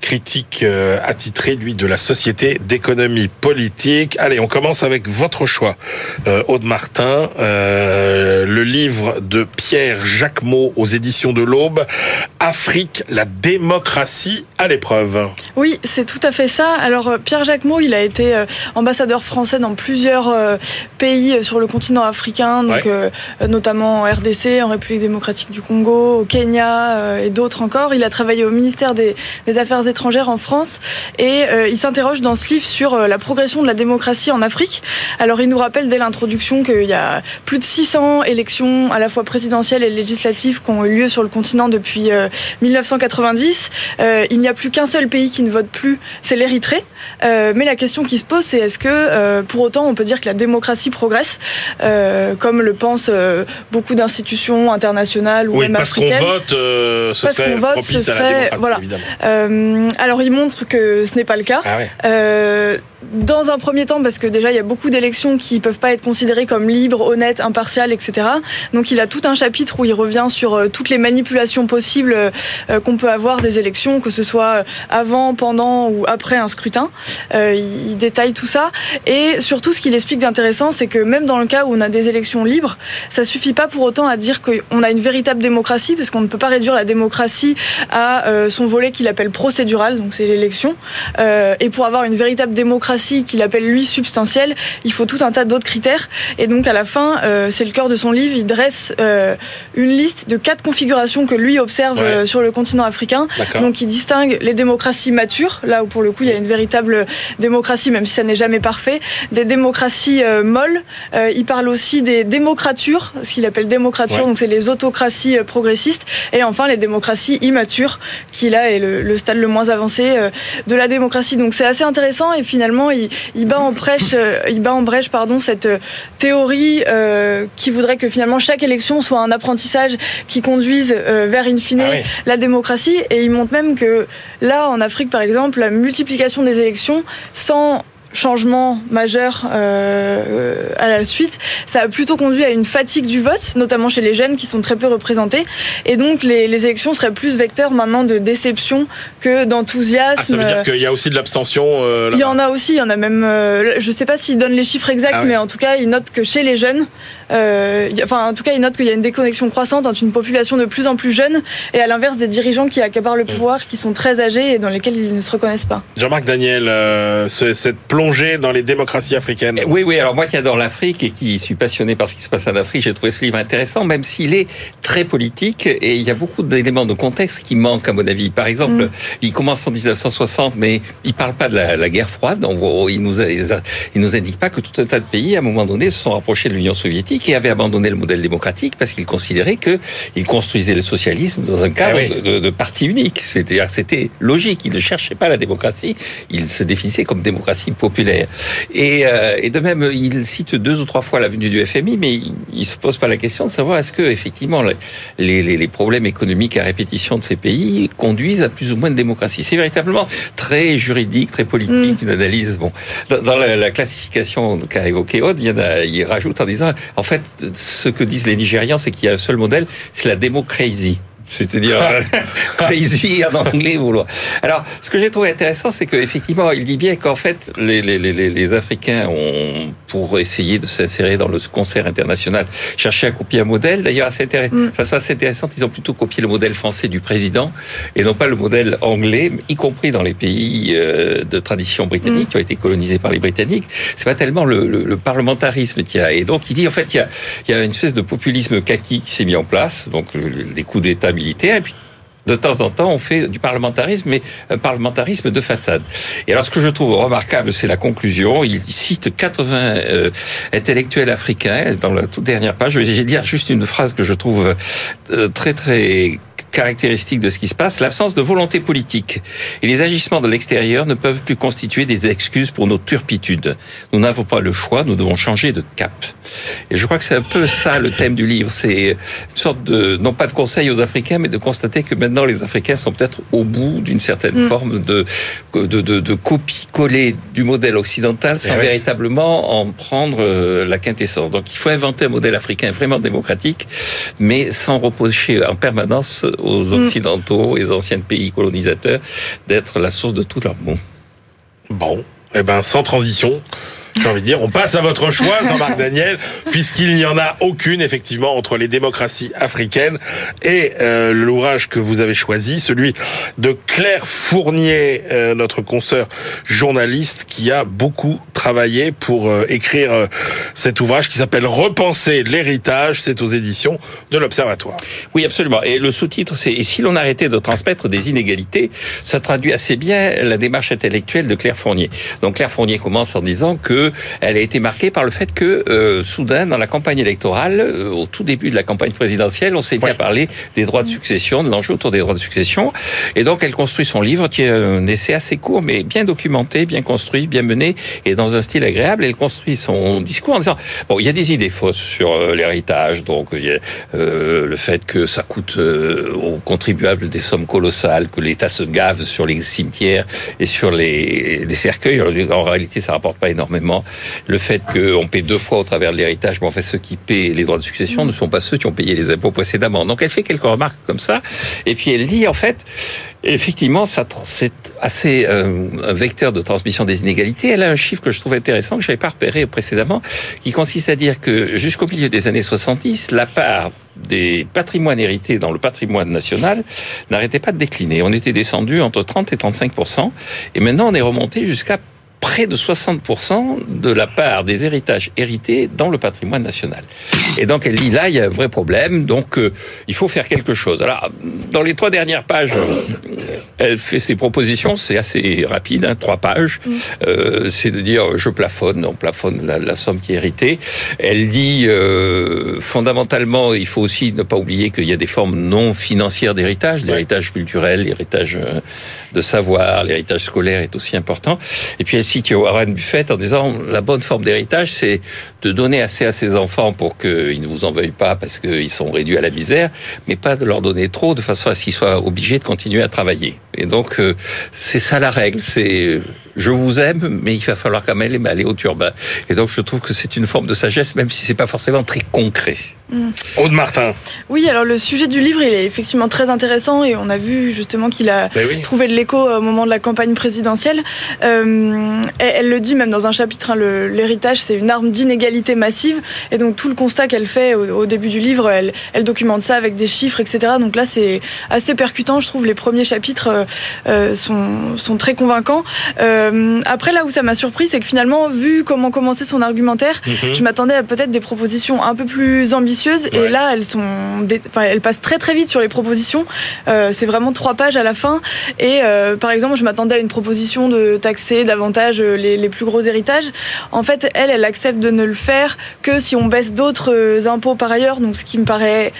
critique euh, attitré, lui, de la Société d'économie politique. Allez, on commence avec votre choix, euh, Aude Martin, euh, le livre de Pierre Jacquemot aux éditions de l'Aube, Afrique, la démocratie à l'épreuve. Oui, c'est tout à fait ça. Alors, Pierre Jacquemot, il a été ambassadeur français dans plusieurs pays sur le continent africain, donc notamment en RDC, en République démocratique du Congo, au Kenya et d'autres encore. Il a travaillé au ministère des, des Affaires étrangères en France et euh, il s'interroge dans ce livre sur euh, la progression de la démocratie en Afrique. Alors il nous rappelle dès l'introduction qu'il y a plus de 600 élections à la fois présidentielles et législatives qui ont eu lieu sur le continent depuis 1990. Euh, il n'y a plus qu'un seul pays qui ne vote plus, c'est l'Érythrée. mais la question qui se pose, c'est est-ce que pour autant on peut dire que la démocratie progresse, comme le pensent beaucoup d'institutions internationales ou même africaines. Parce qu'on vote, ce parce serait vote, ce serait, voilà. Alors il montre que ce n'est pas le cas. Ah euh, dans un premier temps, parce que déjà il y a beaucoup d'élections qui peuvent pas être considérées comme libres, honnêtes, impartiales, etc. Donc il a tout un chapitre où il revient sur euh, toutes les manipulations possibles qu'on peut avoir des élections, que ce soit avant, pendant ou après un scrutin. il détaille tout ça et surtout ce qu'il explique d'intéressant, c'est que même dans le cas où on a des élections libres, ça suffit pas pour autant à dire qu'on a une véritable démocratie, parce qu'on ne peut pas réduire la démocratie à son volet qu'il appelle procédurale, donc c'est l'élection. Euh, et pour avoir une véritable démocratie qu'il appelle lui substantielle, il faut tout un tas d'autres critères. Et donc à la fin, euh, c'est le cœur de son livre, il dresse euh, une liste de quatre configurations que lui observe sur le continent africain. Donc il distingue les démocraties matures, là où pour le coup il y a une véritable démocratie, même si ça n'est jamais parfait, des démocraties molles. il parle aussi des démocratures, ce qu'il appelle démocrature, donc c'est les autocraties progressistes, et enfin les démocraties immatures, qui là est le, le stade le moins avancé euh, de la démocratie. Donc c'est assez intéressant et finalement il, bat en brèche, euh, il bat en brèche pardon cette euh, théorie qui voudrait que finalement chaque élection soit un apprentissage qui conduise vers in fine ah la démocratie. Et il montre même que là en Afrique par exemple la multiplication des élections sans changement majeur euh, à la suite, ça a plutôt conduit à une fatigue du vote, notamment chez les jeunes qui sont très peu représentés. Et donc les, les élections seraient plus vecteurs maintenant de déception que d'enthousiasme. Ah, ça veut dire qu'il y a aussi de l'abstention euh, Il y en a aussi, il y en a même... Euh, je ne sais pas s'il donne les chiffres exacts, ah mais en tout cas, il note que chez les jeunes, euh, enfin en tout cas, il note qu'il y a une déconnexion croissante entre une population de plus en plus jeune et à l'inverse des dirigeants qui accaparent le mm. pouvoir, qui sont très âgés et dans lesquels ils ne se reconnaissent pas. Jean-Marc Daniel, cette dans les démocraties africaines. Eh oui, oui. Alors moi qui adore l'Afrique et qui suis passionné par ce qui se passe en Afrique, j'ai trouvé ce livre intéressant, même s'il est très politique et il y a beaucoup d'éléments de contexte qui manquent à mon avis. Par exemple, mm. il commence en 1960, mais il parle pas de la, guerre froide. il nous il nous indique pas que tout un tas de pays, à un moment donné, se sont rapprochés de l'Union soviétique et avait abandonné le modèle démocratique parce qu'il considérait que il construisait le socialisme dans un cadre Eh oui. de, de parti unique. C'est-à-dire que c'était logique. Il ne cherchait pas la démocratie. Il se définissait comme démocratie populaire. Et, euh, et de même, il cite deux ou trois fois l'avenue du FMI, mais il, il se pose pas la question de savoir est-ce que effectivement les, les, les problèmes économiques à répétition de ces pays conduisent à plus ou moins de démocratie. C'est véritablement très juridique, très politique, une analyse. Bon, dans, dans la, la classification qu'a évoqué Aude, il, y en a, il rajoute en disant, en fait, ce que disent les Nigérians, c'est qu'il y a un seul modèle, c'est la démocratie. C'est-à-dire <laughs> euh, crazy en anglais vouloir. Alors, ce que j'ai trouvé intéressant, c'est qu'effectivement, il dit bien qu'en fait, les, les, les, les Africains ont, pour essayer de s'insérer dans le concert international, cherché à copier un modèle. D'ailleurs, assez intéressant. Mm. Ça, c'est assez intéressant. Ils ont plutôt copié le modèle français du président et non pas le modèle anglais, y compris dans les pays euh, de tradition britannique mm. qui ont été colonisés par les Britanniques. C'est pas tellement le, le, le parlementarisme qui a. Et donc, il dit en fait, il y a, il y a une espèce de populisme kaki qui s'est mis en place. Donc, les coups d'État Et puis, de temps en temps, on fait du parlementarisme, mais un parlementarisme de façade. Et alors, ce que je trouve remarquable, c'est la conclusion. Il cite 80 euh, intellectuels africains dans la toute dernière page. Je vais dire juste une phrase que je trouve euh, très, très caractéristique de ce qui se passe, l'absence de volonté politique et les agissements de l'extérieur ne peuvent plus constituer des excuses pour nos turpitudes. Nous n'avons pas le choix, nous devons changer de cap. Et je crois que c'est un peu ça le thème du livre, c'est une sorte de, non pas de conseil aux Africains, mais de constater que maintenant les Africains sont peut-être au bout d'une certaine mmh. forme de, de, de, de copie-coller du modèle occidental sans oui. véritablement en prendre euh, la quintessence. Donc il faut inventer un modèle africain vraiment démocratique, mais sans reprocher en permanence aux Occidentaux et aux anciens pays colonisateurs d'être la source de tout leur bon. Bon, eh ben sans transition. J'ai envie de dire, on passe à votre choix, Jean-Marc <laughs> Daniel, puisqu'il n'y en a aucune, effectivement, entre les démocraties africaines et euh, l'ouvrage que vous avez choisi, celui de Claire Fournier, euh, notre consoeur journaliste, qui a beaucoup travaillé pour euh, écrire cet ouvrage qui s'appelle Repenser l'héritage. C'est aux éditions de l'Observatoire. Oui, absolument. Et le sous-titre, c'est Et si l'on arrêtait de transmettre des inégalités, ça traduit assez bien la démarche intellectuelle de Claire Fournier. Donc Claire Fournier commence en disant que elle a été marquée par le fait que euh, soudain, dans la campagne électorale, euh, au tout début de la campagne présidentielle, on s'est bien parlé des droits de succession, de l'enjeu autour des droits de succession, et donc elle construit son livre qui est un essai assez court, mais bien documenté, bien construit, bien mené, et dans un style agréable. Elle construit son discours en disant bon, il y a des idées fausses sur euh, l'héritage, donc il y a le fait que ça coûte aux contribuables des sommes colossales, que l'État se gave sur les cimetières et sur les, les cercueils. En réalité, ça rapporte pas énormément le fait qu'on paie deux fois au travers de l'héritage, mais en fait ceux qui paient les droits de succession ne sont pas ceux qui ont payé les impôts précédemment. Donc elle fait quelques remarques comme ça, et puis elle dit en fait, effectivement, c'est assez euh, un vecteur de transmission des inégalités. Elle a un chiffre que je trouve intéressant que j'avais pas repéré précédemment, qui consiste à dire que jusqu'au milieu des années 70, la part des patrimoines hérités dans le patrimoine national n'arrêtait pas de décliner. On était descendu entre 30 et 35% et maintenant on est remonté jusqu'à près de 60% de la part des héritages hérités dans le patrimoine national. Et donc elle dit là, il y a un vrai problème, donc euh, il faut faire quelque chose. Alors, dans les trois dernières pages, elle fait ses propositions, c'est assez rapide, hein, trois pages. Mmh. Euh, c'est de dire, je plafonne, on plafonne la, la, somme qui est héritée. Elle dit, euh, fondamentalement, il faut aussi ne pas oublier qu'il y a des formes non financières d'héritage, l'héritage culturel, l'héritage de savoir, l'héritage scolaire est aussi important. Et puis elle cite Warren Buffett en disant la bonne forme d'héritage, c'est de donner assez à ses enfants pour qu'ils ne vous en veuillent pas parce qu'ils sont réduits à la misère, mais pas de leur donner trop de façon à ce qu'ils soient obligés de continuer à travailler. Et donc euh, c'est ça la règle, c'est je vous aime, mais il va falloir quand même aller au turbin. Et donc je trouve que c'est une forme de sagesse, même si c'est pas forcément très concret. Mmh. Aude Martin. Oui, alors le sujet du livre, il est effectivement très intéressant et on a vu justement qu'il a ben oui. trouvé de l'écho au moment de la campagne présidentielle. Euh, elle, elle, le dit même dans un chapitre, hein, l'héritage c'est une arme d'inégalité massive et donc tout le constat qu'elle fait au, au, début du livre, elle, elle, documente ça avec des chiffres, etc. Donc là c'est assez percutant, je trouve. Les premiers chapitres euh, sont, sont, très convaincants. Euh, après là où ça m'a surpris, c'est que finalement, vu comment commençait son argumentaire, Mhm. je m'attendais à peut-être des propositions un peu plus ambitieuses et là elles sont, enfin elles passent très très vite sur les propositions. Euh, c'est vraiment trois pages à la fin et euh, par exemple je m'attendais à une proposition de taxer davantage euh, les, les plus gros héritages. En fait elle elle accepte de ne le faire que si on baisse d'autres euh, impôts par ailleurs. Donc ce qui me paraît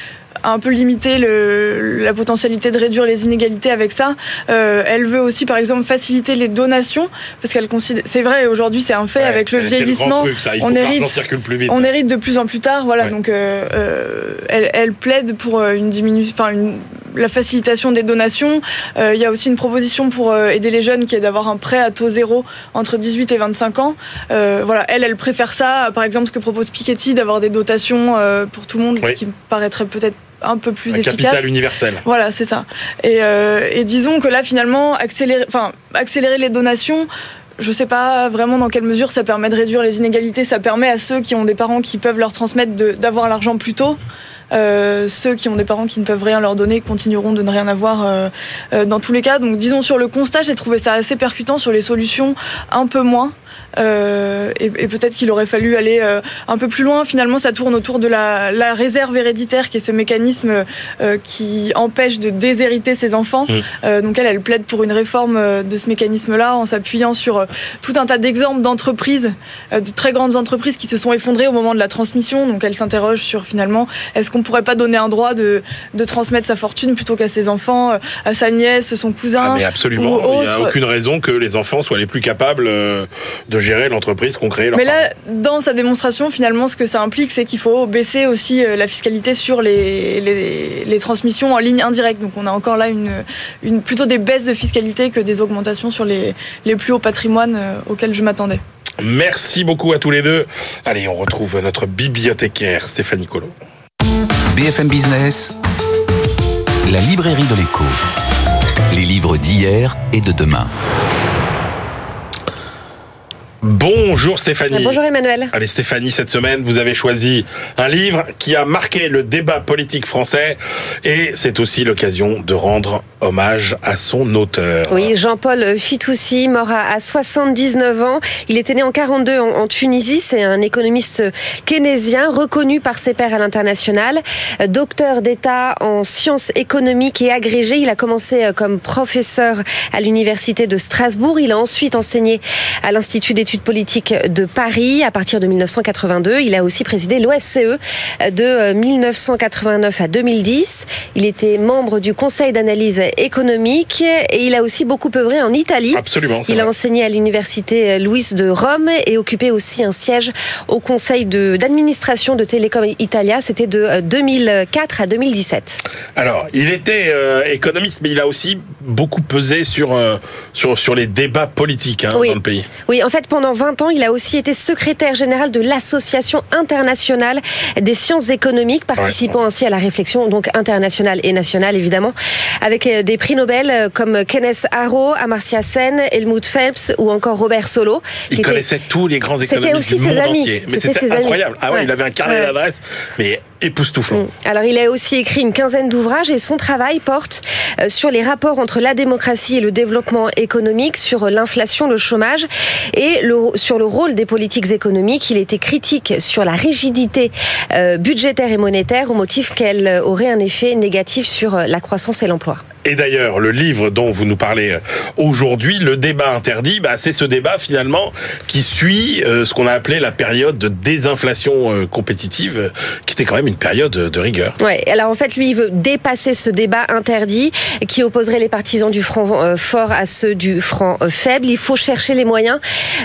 un peu limiter le, la potentialité de réduire les inégalités avec ça. Euh, elle veut aussi, par exemple, faciliter les donations, parce qu'elle considère, c'est vrai, aujourd'hui c'est un fait, Ouais, avec le vieillissement, truc, ça. Il on hérite- plus vite. on hérite de plus en plus tard, voilà. Ouais. Donc, euh, euh, elle, elle plaide pour euh, une diminution, enfin une la facilitation des donations. Euh, Il y a aussi une proposition pour euh, aider les jeunes qui est d'avoir un prêt à taux zéro entre 18 et 25 ans. Euh, voilà, elle, elle préfère ça, par exemple, ce que propose Piketty, d'avoir des dotations euh, pour tout le monde, Oui. ce qui me paraîtrait peut-être un peu plus Un efficace. capital universel. Voilà, c'est ça. Et, euh, et disons que là, finalement, accélérer, enfin, accélérer les donations. Je sais pas vraiment dans quelle mesure ça permet de réduire les inégalités. Ça permet à ceux qui ont des parents qui peuvent leur transmettre d'avoir l'argent plus tôt. Euh, ceux qui ont des parents qui ne peuvent rien leur donner continueront de ne rien avoir euh, euh, dans tous les cas. Donc disons sur le constat, j'ai trouvé ça assez percutant sur les solutions un peu moins. Euh, et, et peut-être qu'il aurait fallu aller euh, un peu plus loin. Finalement, ça tourne autour de la, la réserve héréditaire, qui est ce mécanisme euh, qui empêche de déshériter ses enfants. Mm. Donc elle, elle plaide pour une réforme de ce mécanisme-là en s'appuyant sur tout un tas d'exemples d'entreprises, de très grandes entreprises qui se sont effondrées au moment de la transmission. Donc elle s'interroge sur finalement, est-ce qu'on pourrait pas donner un droit de, de transmettre sa fortune plutôt qu'à ses enfants, à sa nièce, son cousin Ah, mais absolument. Il n'y a aucune raison que les enfants soient les plus capables de gérer l'entreprise qu'ont créée leurs Mais parents. là, dans sa démonstration, finalement, ce que ça implique, c'est qu'il faut baisser aussi euh, la fiscalité sur les, les, les transmissions en ligne indirecte. Donc on a encore là une, une, plutôt des baisses de fiscalité que des augmentations sur les, les plus hauts patrimoines euh, auxquels je m'attendais. Merci beaucoup à tous les deux. Allez, on retrouve notre bibliothécaire Stéphanie Collot. BFM Business, la librairie de l'écho. Les livres d'hier et de demain. Bonjour Stéphanie. Bonjour Emmanuel. Allez Stéphanie, cette semaine, vous avez choisi un livre qui a marqué le débat politique français et c'est aussi l'occasion de rendre hommage à son auteur. Oui, Jean-Paul Fitoussi, mort à, à 79 ans. Il était né en 42 en, Tunisie. C'est un économiste keynésien reconnu par ses pairs à l'international. Euh, Docteur d'État en sciences économiques et agrégé. Il a commencé euh, comme professeur à l'université de Strasbourg. Il a ensuite enseigné à l'Institut d'études politiques de Paris à partir de 1982. Il a aussi présidé l'OFCE euh, de euh, 1989 à 2010. Il était membre du Conseil d'analyse économique et il a aussi beaucoup œuvré en Italie. Absolument. Il a vrai. enseigné à l'université Louis de Rome et occupé aussi un siège au conseil de- d'administration de, Telecom Italia. C'était de euh, 2004 à 2017. Alors, il était euh, économiste, mais il a aussi beaucoup pesé sur euh, sur sur les débats politiques hein, Oui. dans le pays. Oui, en fait, pendant 20 ans, il a aussi été secrétaire général de l'Association internationale des sciences économiques, participant ainsi à la réflexion donc internationale et nationale, évidemment, avec euh, des prix Nobel euh, comme Kenneth Arrow, Amartya Sen, Helmut Phelps ou encore Robert Solo. Il qui connaissait tous les grands économistes du ses monde amis. entier. Mais C'était ses amis. incroyable. Ah ouais, Ouais. il avait un carnet d'adresses, mais époustouflant. Mm. Alors, il a aussi écrit une quinzaine d'ouvrages et son travail porte euh, sur les rapports entre la démocratie et le développement économique, sur l'inflation, le chômage et sur le rôle des politiques économiques. Il était critique sur la rigidité euh, budgétaire et monétaire au motif qu'elle euh, aurait un effet négatif sur euh, la croissance et l'emploi. Et d'ailleurs, le livre dont vous nous parlez euh, aujourd'hui, le débat interdit, bah, c'est ce débat finalement qui suit euh, ce qu'on a appelé la période de désinflation euh, compétitive, qui était quand même une période de rigueur. Ouais, alors en fait, lui, il veut dépasser ce débat interdit qui opposerait les partisans du franc fort à ceux du franc faible. Il faut chercher les moyens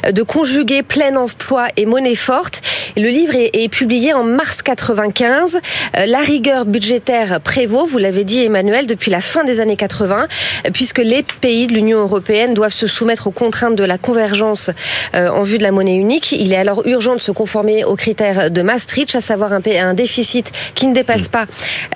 de conjuguer plein emploi et monnaie forte. Le livre est, publié en mars 95. Euh, La rigueur budgétaire prévaut, vous l'avez dit Emmanuel, depuis la fin des années 80, euh, puisque les pays de l'Union européenne doivent se soumettre aux contraintes de la convergence euh, en vue de la monnaie unique. Il est alors urgent de se conformer aux critères de Maastricht, à savoir un, déficit qui ne dépasse pas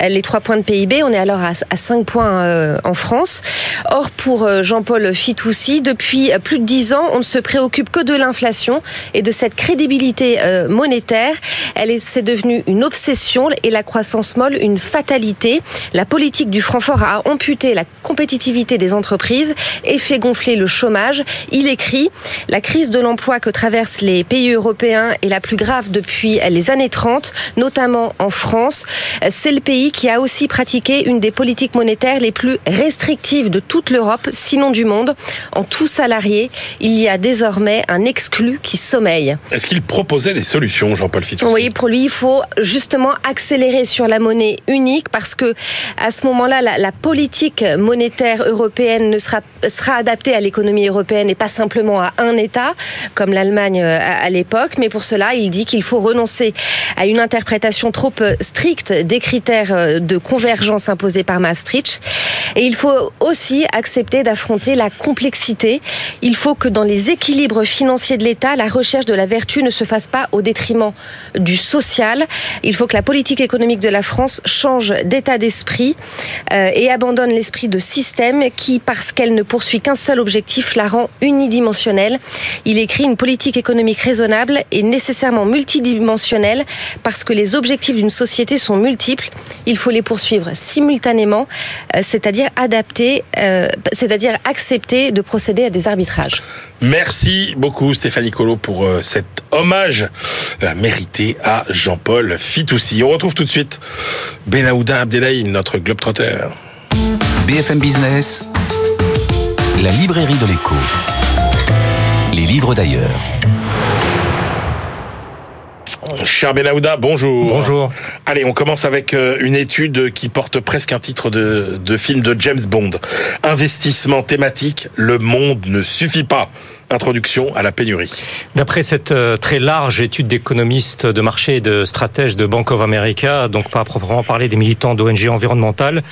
euh, les 3 points de PIB. On est alors à, à 5 points euh, en France. Or, pour Jean-Paul Fitoussi, depuis plus de 10 ans, on ne se préoccupe que de l'inflation et de cette crédibilité monétaire. Elle est, c'est devenu une obsession et la croissance molle une fatalité. La politique du franc fort a amputé la compétitivité des entreprises et fait gonfler le chômage. Il écrit La crise de l'emploi que traversent les pays européens est la plus grave depuis les années 30, notamment en France. C'est le pays qui a aussi pratiqué une des politiques monétaires les plus restrictives de toute l'Europe, sinon du monde. En tout salarié, il y a désormais un exclu qui sommeille. Est-ce qu'il proposait des solutions, Jean-Paul Fitoussi Oui, pour lui, il faut justement accélérer sur la monnaie unique parce que à ce moment-là, la, la politique monétaire européenne ne sera, sera adaptée à l'économie européenne et pas simplement à un État, comme l'Allemagne euh, à, à l'époque. Mais pour cela, il dit qu'il faut renoncer à une interprétation trop euh, stricte des critères euh, de convergence imposés par Maastricht. Et il faut aussi accepter d'affronter la complexité. Il faut que dans les équilibres financiers de l'État, la recherche de la vertu ne se fasse pas au détriment du social. Il faut que la politique économique de la France change d'état d'esprit et abandonne l'esprit de système qui, parce qu'elle ne poursuit qu'un seul objectif, la rend unidimensionnelle. Il écrit une politique économique raisonnable et nécessairement multidimensionnelle parce que les objectifs d'une société sont multiples. Il faut les poursuivre simultanément, euh, c'est-à-dire adapter, euh, c'est-à-dire accepter de procéder à des arbitrages. Merci beaucoup Stéphanie Colo pour euh, cet hommage mérité à Jean-Paul Fitoussi. On retrouve tout de suite Benaouda Abdelhaim, notre globetrotter. BFM Business, la librairie de l'écho. Les livres d'ailleurs. Cher Benaouda, bonjour. Bonjour. Allez, on commence avec euh, une étude qui porte presque un titre de, de film de James Bond. Investissement thématique, le monde ne suffit pas. Introduction à la pénurie. D'après cette euh, très large étude d'économistes de marché et de stratèges de Bank of America, donc pas à proprement parler des militants d'ONG environnementales,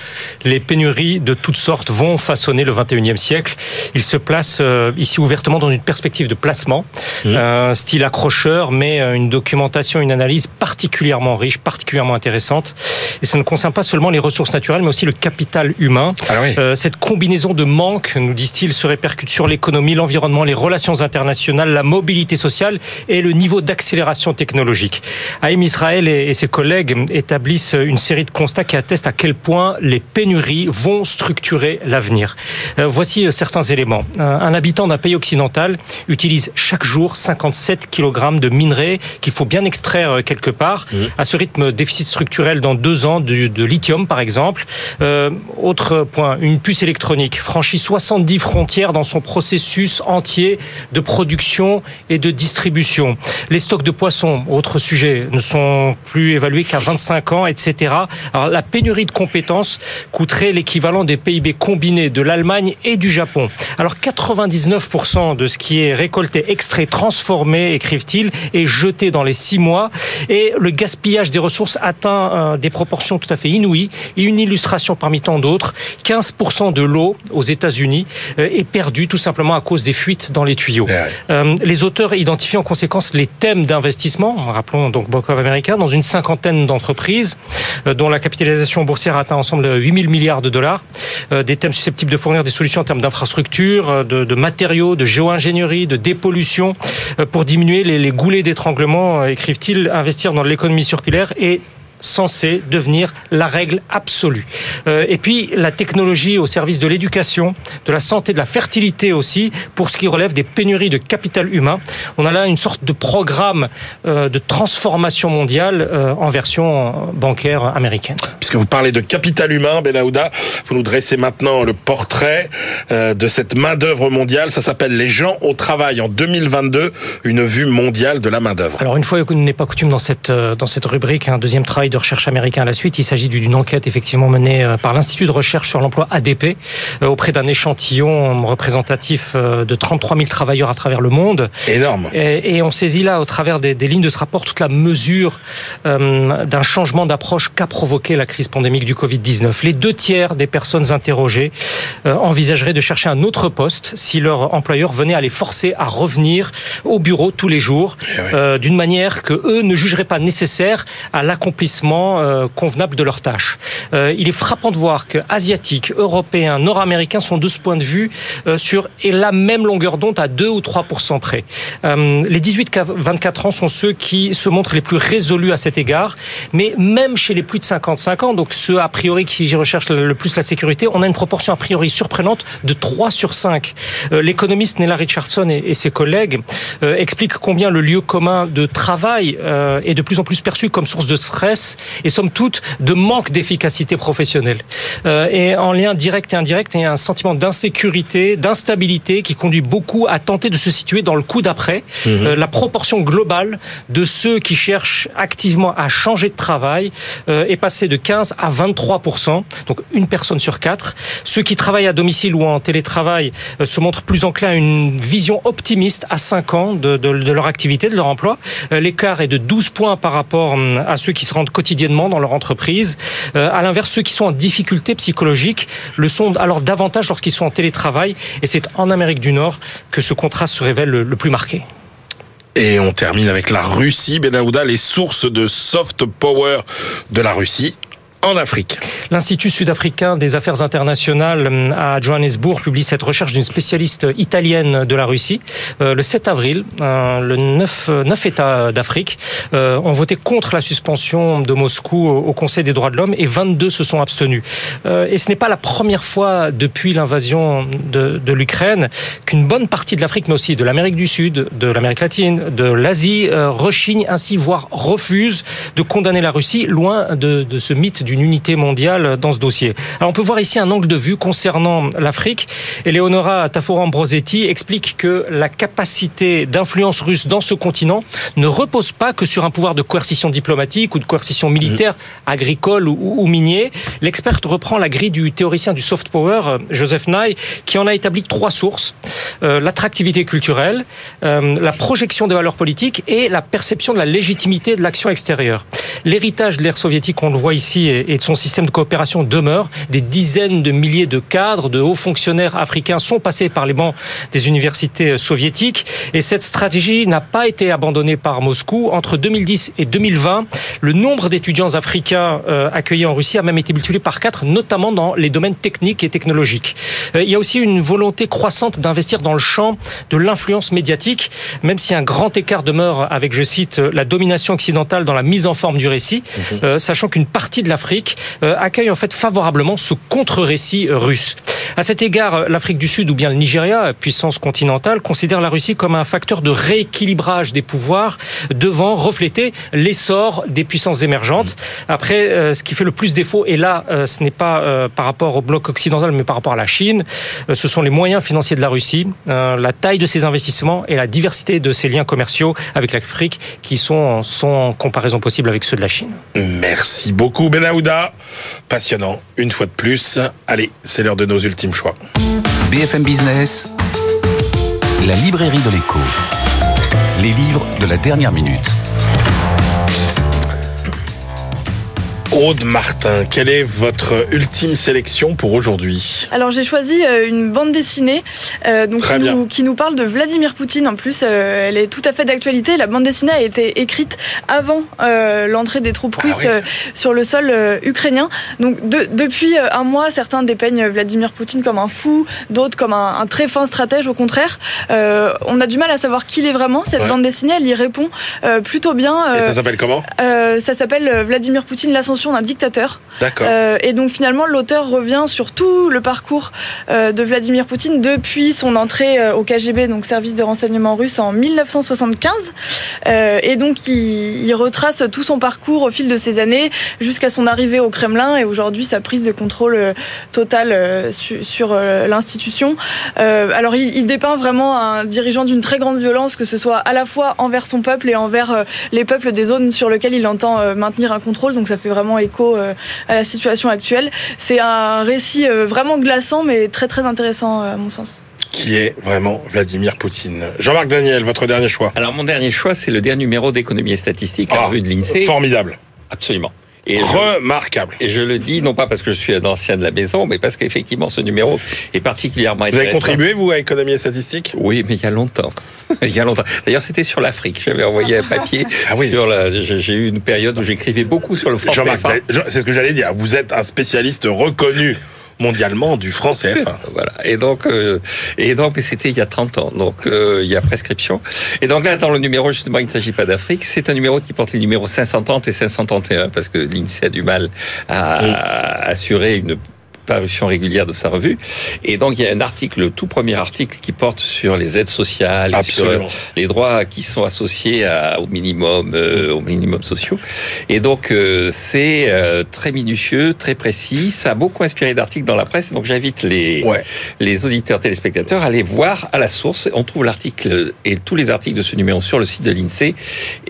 les pénuries de toutes sortes vont façonner le 21e siècle. Ils se placent euh, ici ouvertement dans une perspective de placement, Mmh. un style accrocheur, mais euh, une documentation, une analyse particulièrement riche, particulièrement intéressante. Et ça ne concerne pas seulement les ressources naturelles, mais aussi le capital humain. Ah oui. Euh, cette combinaison de manques, nous disent-ils, se répercute sur l'économie, l'environnement, les relations internationales, la mobilité sociale et le niveau d'accélération technologique. Haïm Israël et, ses collègues établissent une série de constats qui attestent à quel point les pénuries vont structurer l'avenir. Euh, voici euh, certains éléments. Un, un habitant d'un pays occidental utilise chaque jour 57 kg de minerais qu'il faut bien extraire euh, quelque part. À ce rythme, déficit structurel dans deux ans de, de lithium, par exemple. Euh, autre point, une puce électronique franchit 70 frontières dans son processus entier de production et de distribution. Les stocks de poissons, autre sujet, ne sont plus évalués qu'à 25 ans, etc. Alors la pénurie de compétences coûterait l'équivalent des PIB combinés de l'Allemagne et du Japon. Alors 99% de ce qui est récolté, extrait, transformé, écrivent-ils, est jeté dans les six mois et le gaspillage des ressources atteint euh, des proportions tout à fait inouïes. Et une illustration parmi tant d'autres, 15% de l'eau aux États-Unis euh, est perdue tout simplement à cause des fuites dans les tuyaux. Ouais, ouais. Euh, les auteurs identifient en conséquence les thèmes d'investissement, rappelons donc Bank of America, dans une cinquantaine d'entreprises euh, dont la capitalisation boursière atteint ensemble 8 000 milliards de dollars. Euh, des thèmes susceptibles de fournir des solutions en termes d'infrastructures, de, de matériaux, de géo-ingénierie, de dépollution, pour diminuer les, les goulets d'étranglement, écrivent-ils, investir dans l'économie circulaire et censé devenir la règle absolue. Euh, et puis la technologie au service de l'éducation, de la santé, de la fertilité aussi, pour ce qui relève des pénuries de capital humain. On a là une sorte de programme euh, de transformation mondiale euh, en version bancaire américaine. Puisque vous parlez de capital humain, Benaouda, vous nous dressez maintenant le portrait de cette main-d'œuvre mondiale. Ça s'appelle Les gens au travail en 2022, une vue mondiale de la main-d'œuvre. Alors une fois qu'on n'est pas coutume dans cette dans cette rubrique, un deuxième travail de recherche américain à la suite, il s'agit d'une enquête effectivement menée euh, par l'Institut de recherche sur l'emploi ADP euh, auprès d'un échantillon représentatif euh, de 33 000 travailleurs à travers le monde. Énorme. Et, et on saisit là, au travers des, des lignes de ce rapport, toute la mesure euh, d'un changement d'approche qu'a provoqué la crise pandémique du Covid-19. Les deux tiers des personnes interrogées euh, envisageraient de chercher un autre poste si leur employeur venait à les forcer à revenir au bureau tous les jours, Eh euh, d'une manière que eux ne jugeraient pas nécessaire à l'accomplissement euh, convenable de leurs tâches. Euh, il est frappant de voir que asiatiques, européens, nord-américains sont de ce point de vue euh, sur et la même longueur d'onde à 2 ou 3% près. Les 18-24 ans sont ceux qui se montrent les plus résolus à cet égard, mais même chez les plus de 55 ans, donc ceux a priori qui recherchent le plus la sécurité, on a une proportion a priori surprenante de 3 sur 5. Euh, l'économiste Nella Richardson et, ses collègues expliquent combien le lieu commun de travail est de plus en plus perçu comme source de stress et somme toute de manque d'efficacité professionnelle. Euh, et en lien direct et indirect, il y a un sentiment d'insécurité, d'instabilité qui conduit beaucoup à tenter de se situer dans le coup d'après. Euh, la proportion globale de ceux qui cherchent activement à changer de travail euh, est passée de 15 à 23% donc une personne sur quatre. Ceux qui travaillent à domicile ou en télétravail se montrent plus enclins à une vision optimiste à 5 ans de, de- de leur activité, de leur emploi. L'écart est de 12 points par rapport hum, à ceux qui se rendent quotidiennement dans leur entreprise. Euh, à l'inverse, ceux qui sont en difficulté psychologique le sont alors davantage lorsqu'ils sont en télétravail. Et c'est en Amérique du Nord que ce contraste se révèle le, plus marqué. Et on termine avec la Russie, Benahouda, les sources de soft power de la Russie en Afrique. L'Institut sud-africain des affaires internationales hum, à Johannesburg publie cette recherche d'une spécialiste italienne de la Russie. Euh, le 7 avril, euh, le 9, euh, 9 États d'Afrique euh, ont voté contre la suspension de Moscou au, Conseil des droits de l'homme et 22 se sont abstenus. Euh, et ce n'est pas la première fois depuis l'invasion de, l'Ukraine qu'une bonne partie de l'Afrique, mais aussi de l'Amérique du Sud, de l'Amérique latine, de l'Asie, euh, rechigne ainsi, voire refuse de condamner la Russie, loin de, de ce mythe d'une unité mondiale dans ce dossier. Alors on peut voir ici un angle de vue concernant l'Afrique. Eleonora Taforan-Brosetti explique que la capacité d'influence russe dans ce continent ne repose pas que sur un pouvoir de coercition diplomatique ou de coercition militaire, agricole ou, ou minier. L'experte reprend la grille du théoricien du soft power, euh, Joseph Nye, qui en a établi trois sources. Euh, L'attractivité culturelle, euh, la projection des valeurs politiques et la perception de la légitimité de l'action extérieure. L'héritage de l'ère soviétique, on le voit ici, et de son système de coopération demeure. Des dizaines de milliers de cadres, de hauts fonctionnaires africains sont passés par les bancs des universités soviétiques. Et cette stratégie n'a pas été abandonnée par Moscou. Entre 2010 et 2020, le nombre d'étudiants africains euh, accueillis en Russie a même été multiplié par quatre, notamment dans les domaines techniques et technologiques. Euh, il y a aussi une volonté croissante d'investir dans le champ de l'influence médiatique, même si un grand écart demeure avec, je cite, la domination occidentale dans la mise en forme du récit, euh, sachant qu'une partie de l'Afrique euh, accueille en fait favorablement ce contre-récit euh, russe. À cet égard, euh, l'Afrique du Sud ou bien le Nigeria, puissance continentale, considère la Russie comme un facteur de rééquilibrage des pouvoirs devant refléter l'essor des puissances émergentes. Après, euh, ce qui fait le plus défaut, et là, ce n'est pas par rapport au bloc occidental, mais par rapport à la Chine, ce sont les moyens financiers de la Russie, la taille de ses investissements et la diversité de ses liens commerciaux avec l'Afrique qui sont sans comparaison possible avec ceux de la Chine. Merci beaucoup, Passionnant, une fois de plus. Allez, c'est l'heure de nos ultimes choix. BFM Business, la librairie de l'écho. Les livres de la dernière minute. Aude Martin, quelle est votre ultime sélection pour aujourd'hui Alors j'ai choisi euh, une bande dessinée euh, donc qui, nous, qui nous parle de Vladimir Poutine. En plus, euh, elle est tout à fait d'actualité. La bande dessinée a été écrite avant euh, l'entrée des troupes Ah russes oui. sur le sol ukrainien. Donc de- depuis un mois, certains dépeignent Vladimir Poutine comme un fou, d'autres comme un, un très fin stratège. Au contraire, on a du mal à savoir qui il est vraiment. Cette Ouais. bande dessinée, elle y répond plutôt bien. Et ça s'appelle comment? ça s'appelle Vladimir Poutine, l'ascension d'un dictateur. D'accord. Euh, et donc finalement, l'auteur revient sur tout le parcours euh, de Vladimir Poutine depuis son entrée euh, au KGB, donc service de renseignement russe, en 1975. Euh, et donc il, il retrace tout son parcours au fil de ces années jusqu'à son arrivée au Kremlin et aujourd'hui sa prise de contrôle totale su- sur l'institution. Alors il, il dépeint vraiment un dirigeant d'une très grande violence, que ce soit à la fois envers son peuple et envers les peuples des zones sur lesquelles il entend maintenir un contrôle. Donc ça fait vraiment écho euh, à la situation actuelle. C'est un récit euh, vraiment glaçant, mais très très intéressant euh, à mon sens. Qui est vraiment Vladimir Poutine Jean-Marc Daniel, votre dernier choix Alors mon dernier choix, c'est le dernier numéro d'économie et statistique, la Ah, revue de l'INSEE. Formidable. Absolument. Et je- Remarquable. Et je le dis non pas parce que je suis un ancien de la maison, mais parce qu'effectivement ce numéro est particulièrement Vous avez intéressant. contribué, vous, à économie et statistique Oui, mais il y a longtemps. <laughs> Il y a longtemps. D'ailleurs, c'était sur l'Afrique. J'avais envoyé un papier <laughs> Ah oui. sur la. J'ai eu une période où j'écrivais beaucoup sur le franc Jean-Marc, CFA. C'est ce que j'allais dire. Vous êtes un spécialiste reconnu mondialement du franc CFA. <laughs> Voilà. Et donc, euh, et donc, c'était il y a 30 ans. Donc, euh, il y a prescription. Et donc là, dans le numéro, justement, il ne s'agit pas d'Afrique. C'est un numéro qui porte les numéros 530 et 531 parce que l'INSEE a du mal à assurer une parution régulière de sa revue. Et donc, il y a un article, le tout premier article, qui porte sur les aides sociales, sur les droits qui sont associés à- au minimum, euh, au minimum sociaux. Et donc, euh, c'est euh, très minutieux, très précis. Ça a beaucoup inspiré d'articles dans la presse. Donc, j'invite les, Ouais. les auditeurs téléspectateurs à aller voir à la source. On trouve l'article et tous les articles de ce numéro sur le site de l'INSEE.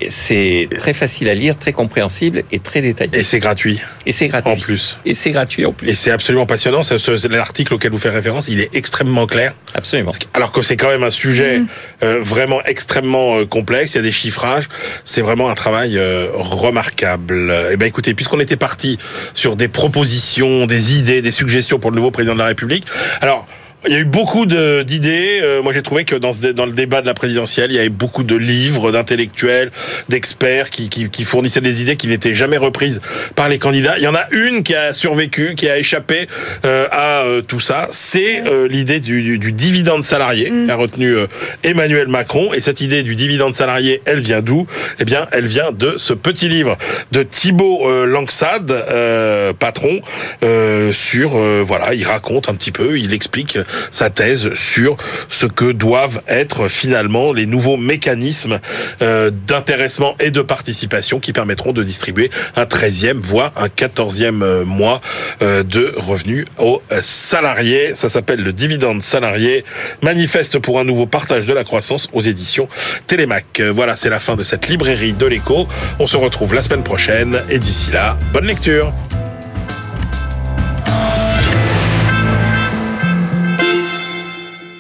C'est très facile à lire, très compréhensible et très détaillé. Et c'est gratuit, Et c'est gratuit. en plus. Et c'est gratuit en plus. Et c'est absolument passionnant. L'article auquel vous faites référence, il est extrêmement clair. Absolument. Alors que c'est quand même un sujet euh, vraiment extrêmement euh, complexe, il y a des chiffrages, c'est vraiment un travail euh, remarquable. Eh ben écoutez, puisqu'on était parti sur des propositions, des idées, des suggestions pour le nouveau président de la République, alors il y a eu beaucoup de- d'idées. Euh, moi, j'ai trouvé que dans, ce dans le débat de la présidentielle, il y avait beaucoup de livres, d'intellectuels, d'experts qui, qui, qui fournissaient des idées qui n'étaient jamais reprises par les candidats. Il y en a une qui a survécu, qui a échappé euh, à euh, tout ça. C'est euh, l'idée du, du, du dividende salarié qu'a retenu euh, Emmanuel Macron. Et cette idée du dividende salarié, elle vient d'où? Eh bien, elle vient de ce petit livre de Thibault euh, Langsad, euh, patron, euh, sur euh, voilà, il raconte un petit peu, il explique sa thèse sur ce que doivent être finalement les nouveaux mécanismes euh, d'intéressement et de participation qui permettront de distribuer un 13e voire un 14e euh, mois euh, de revenus aux salariés. Ça s'appelle le dividende salarié, manifeste pour un nouveau partage de la croissance aux éditions Télémac. Voilà, c'est la fin de cette librairie de l'écho. On se retrouve la semaine prochaine et d'ici là, bonne lecture.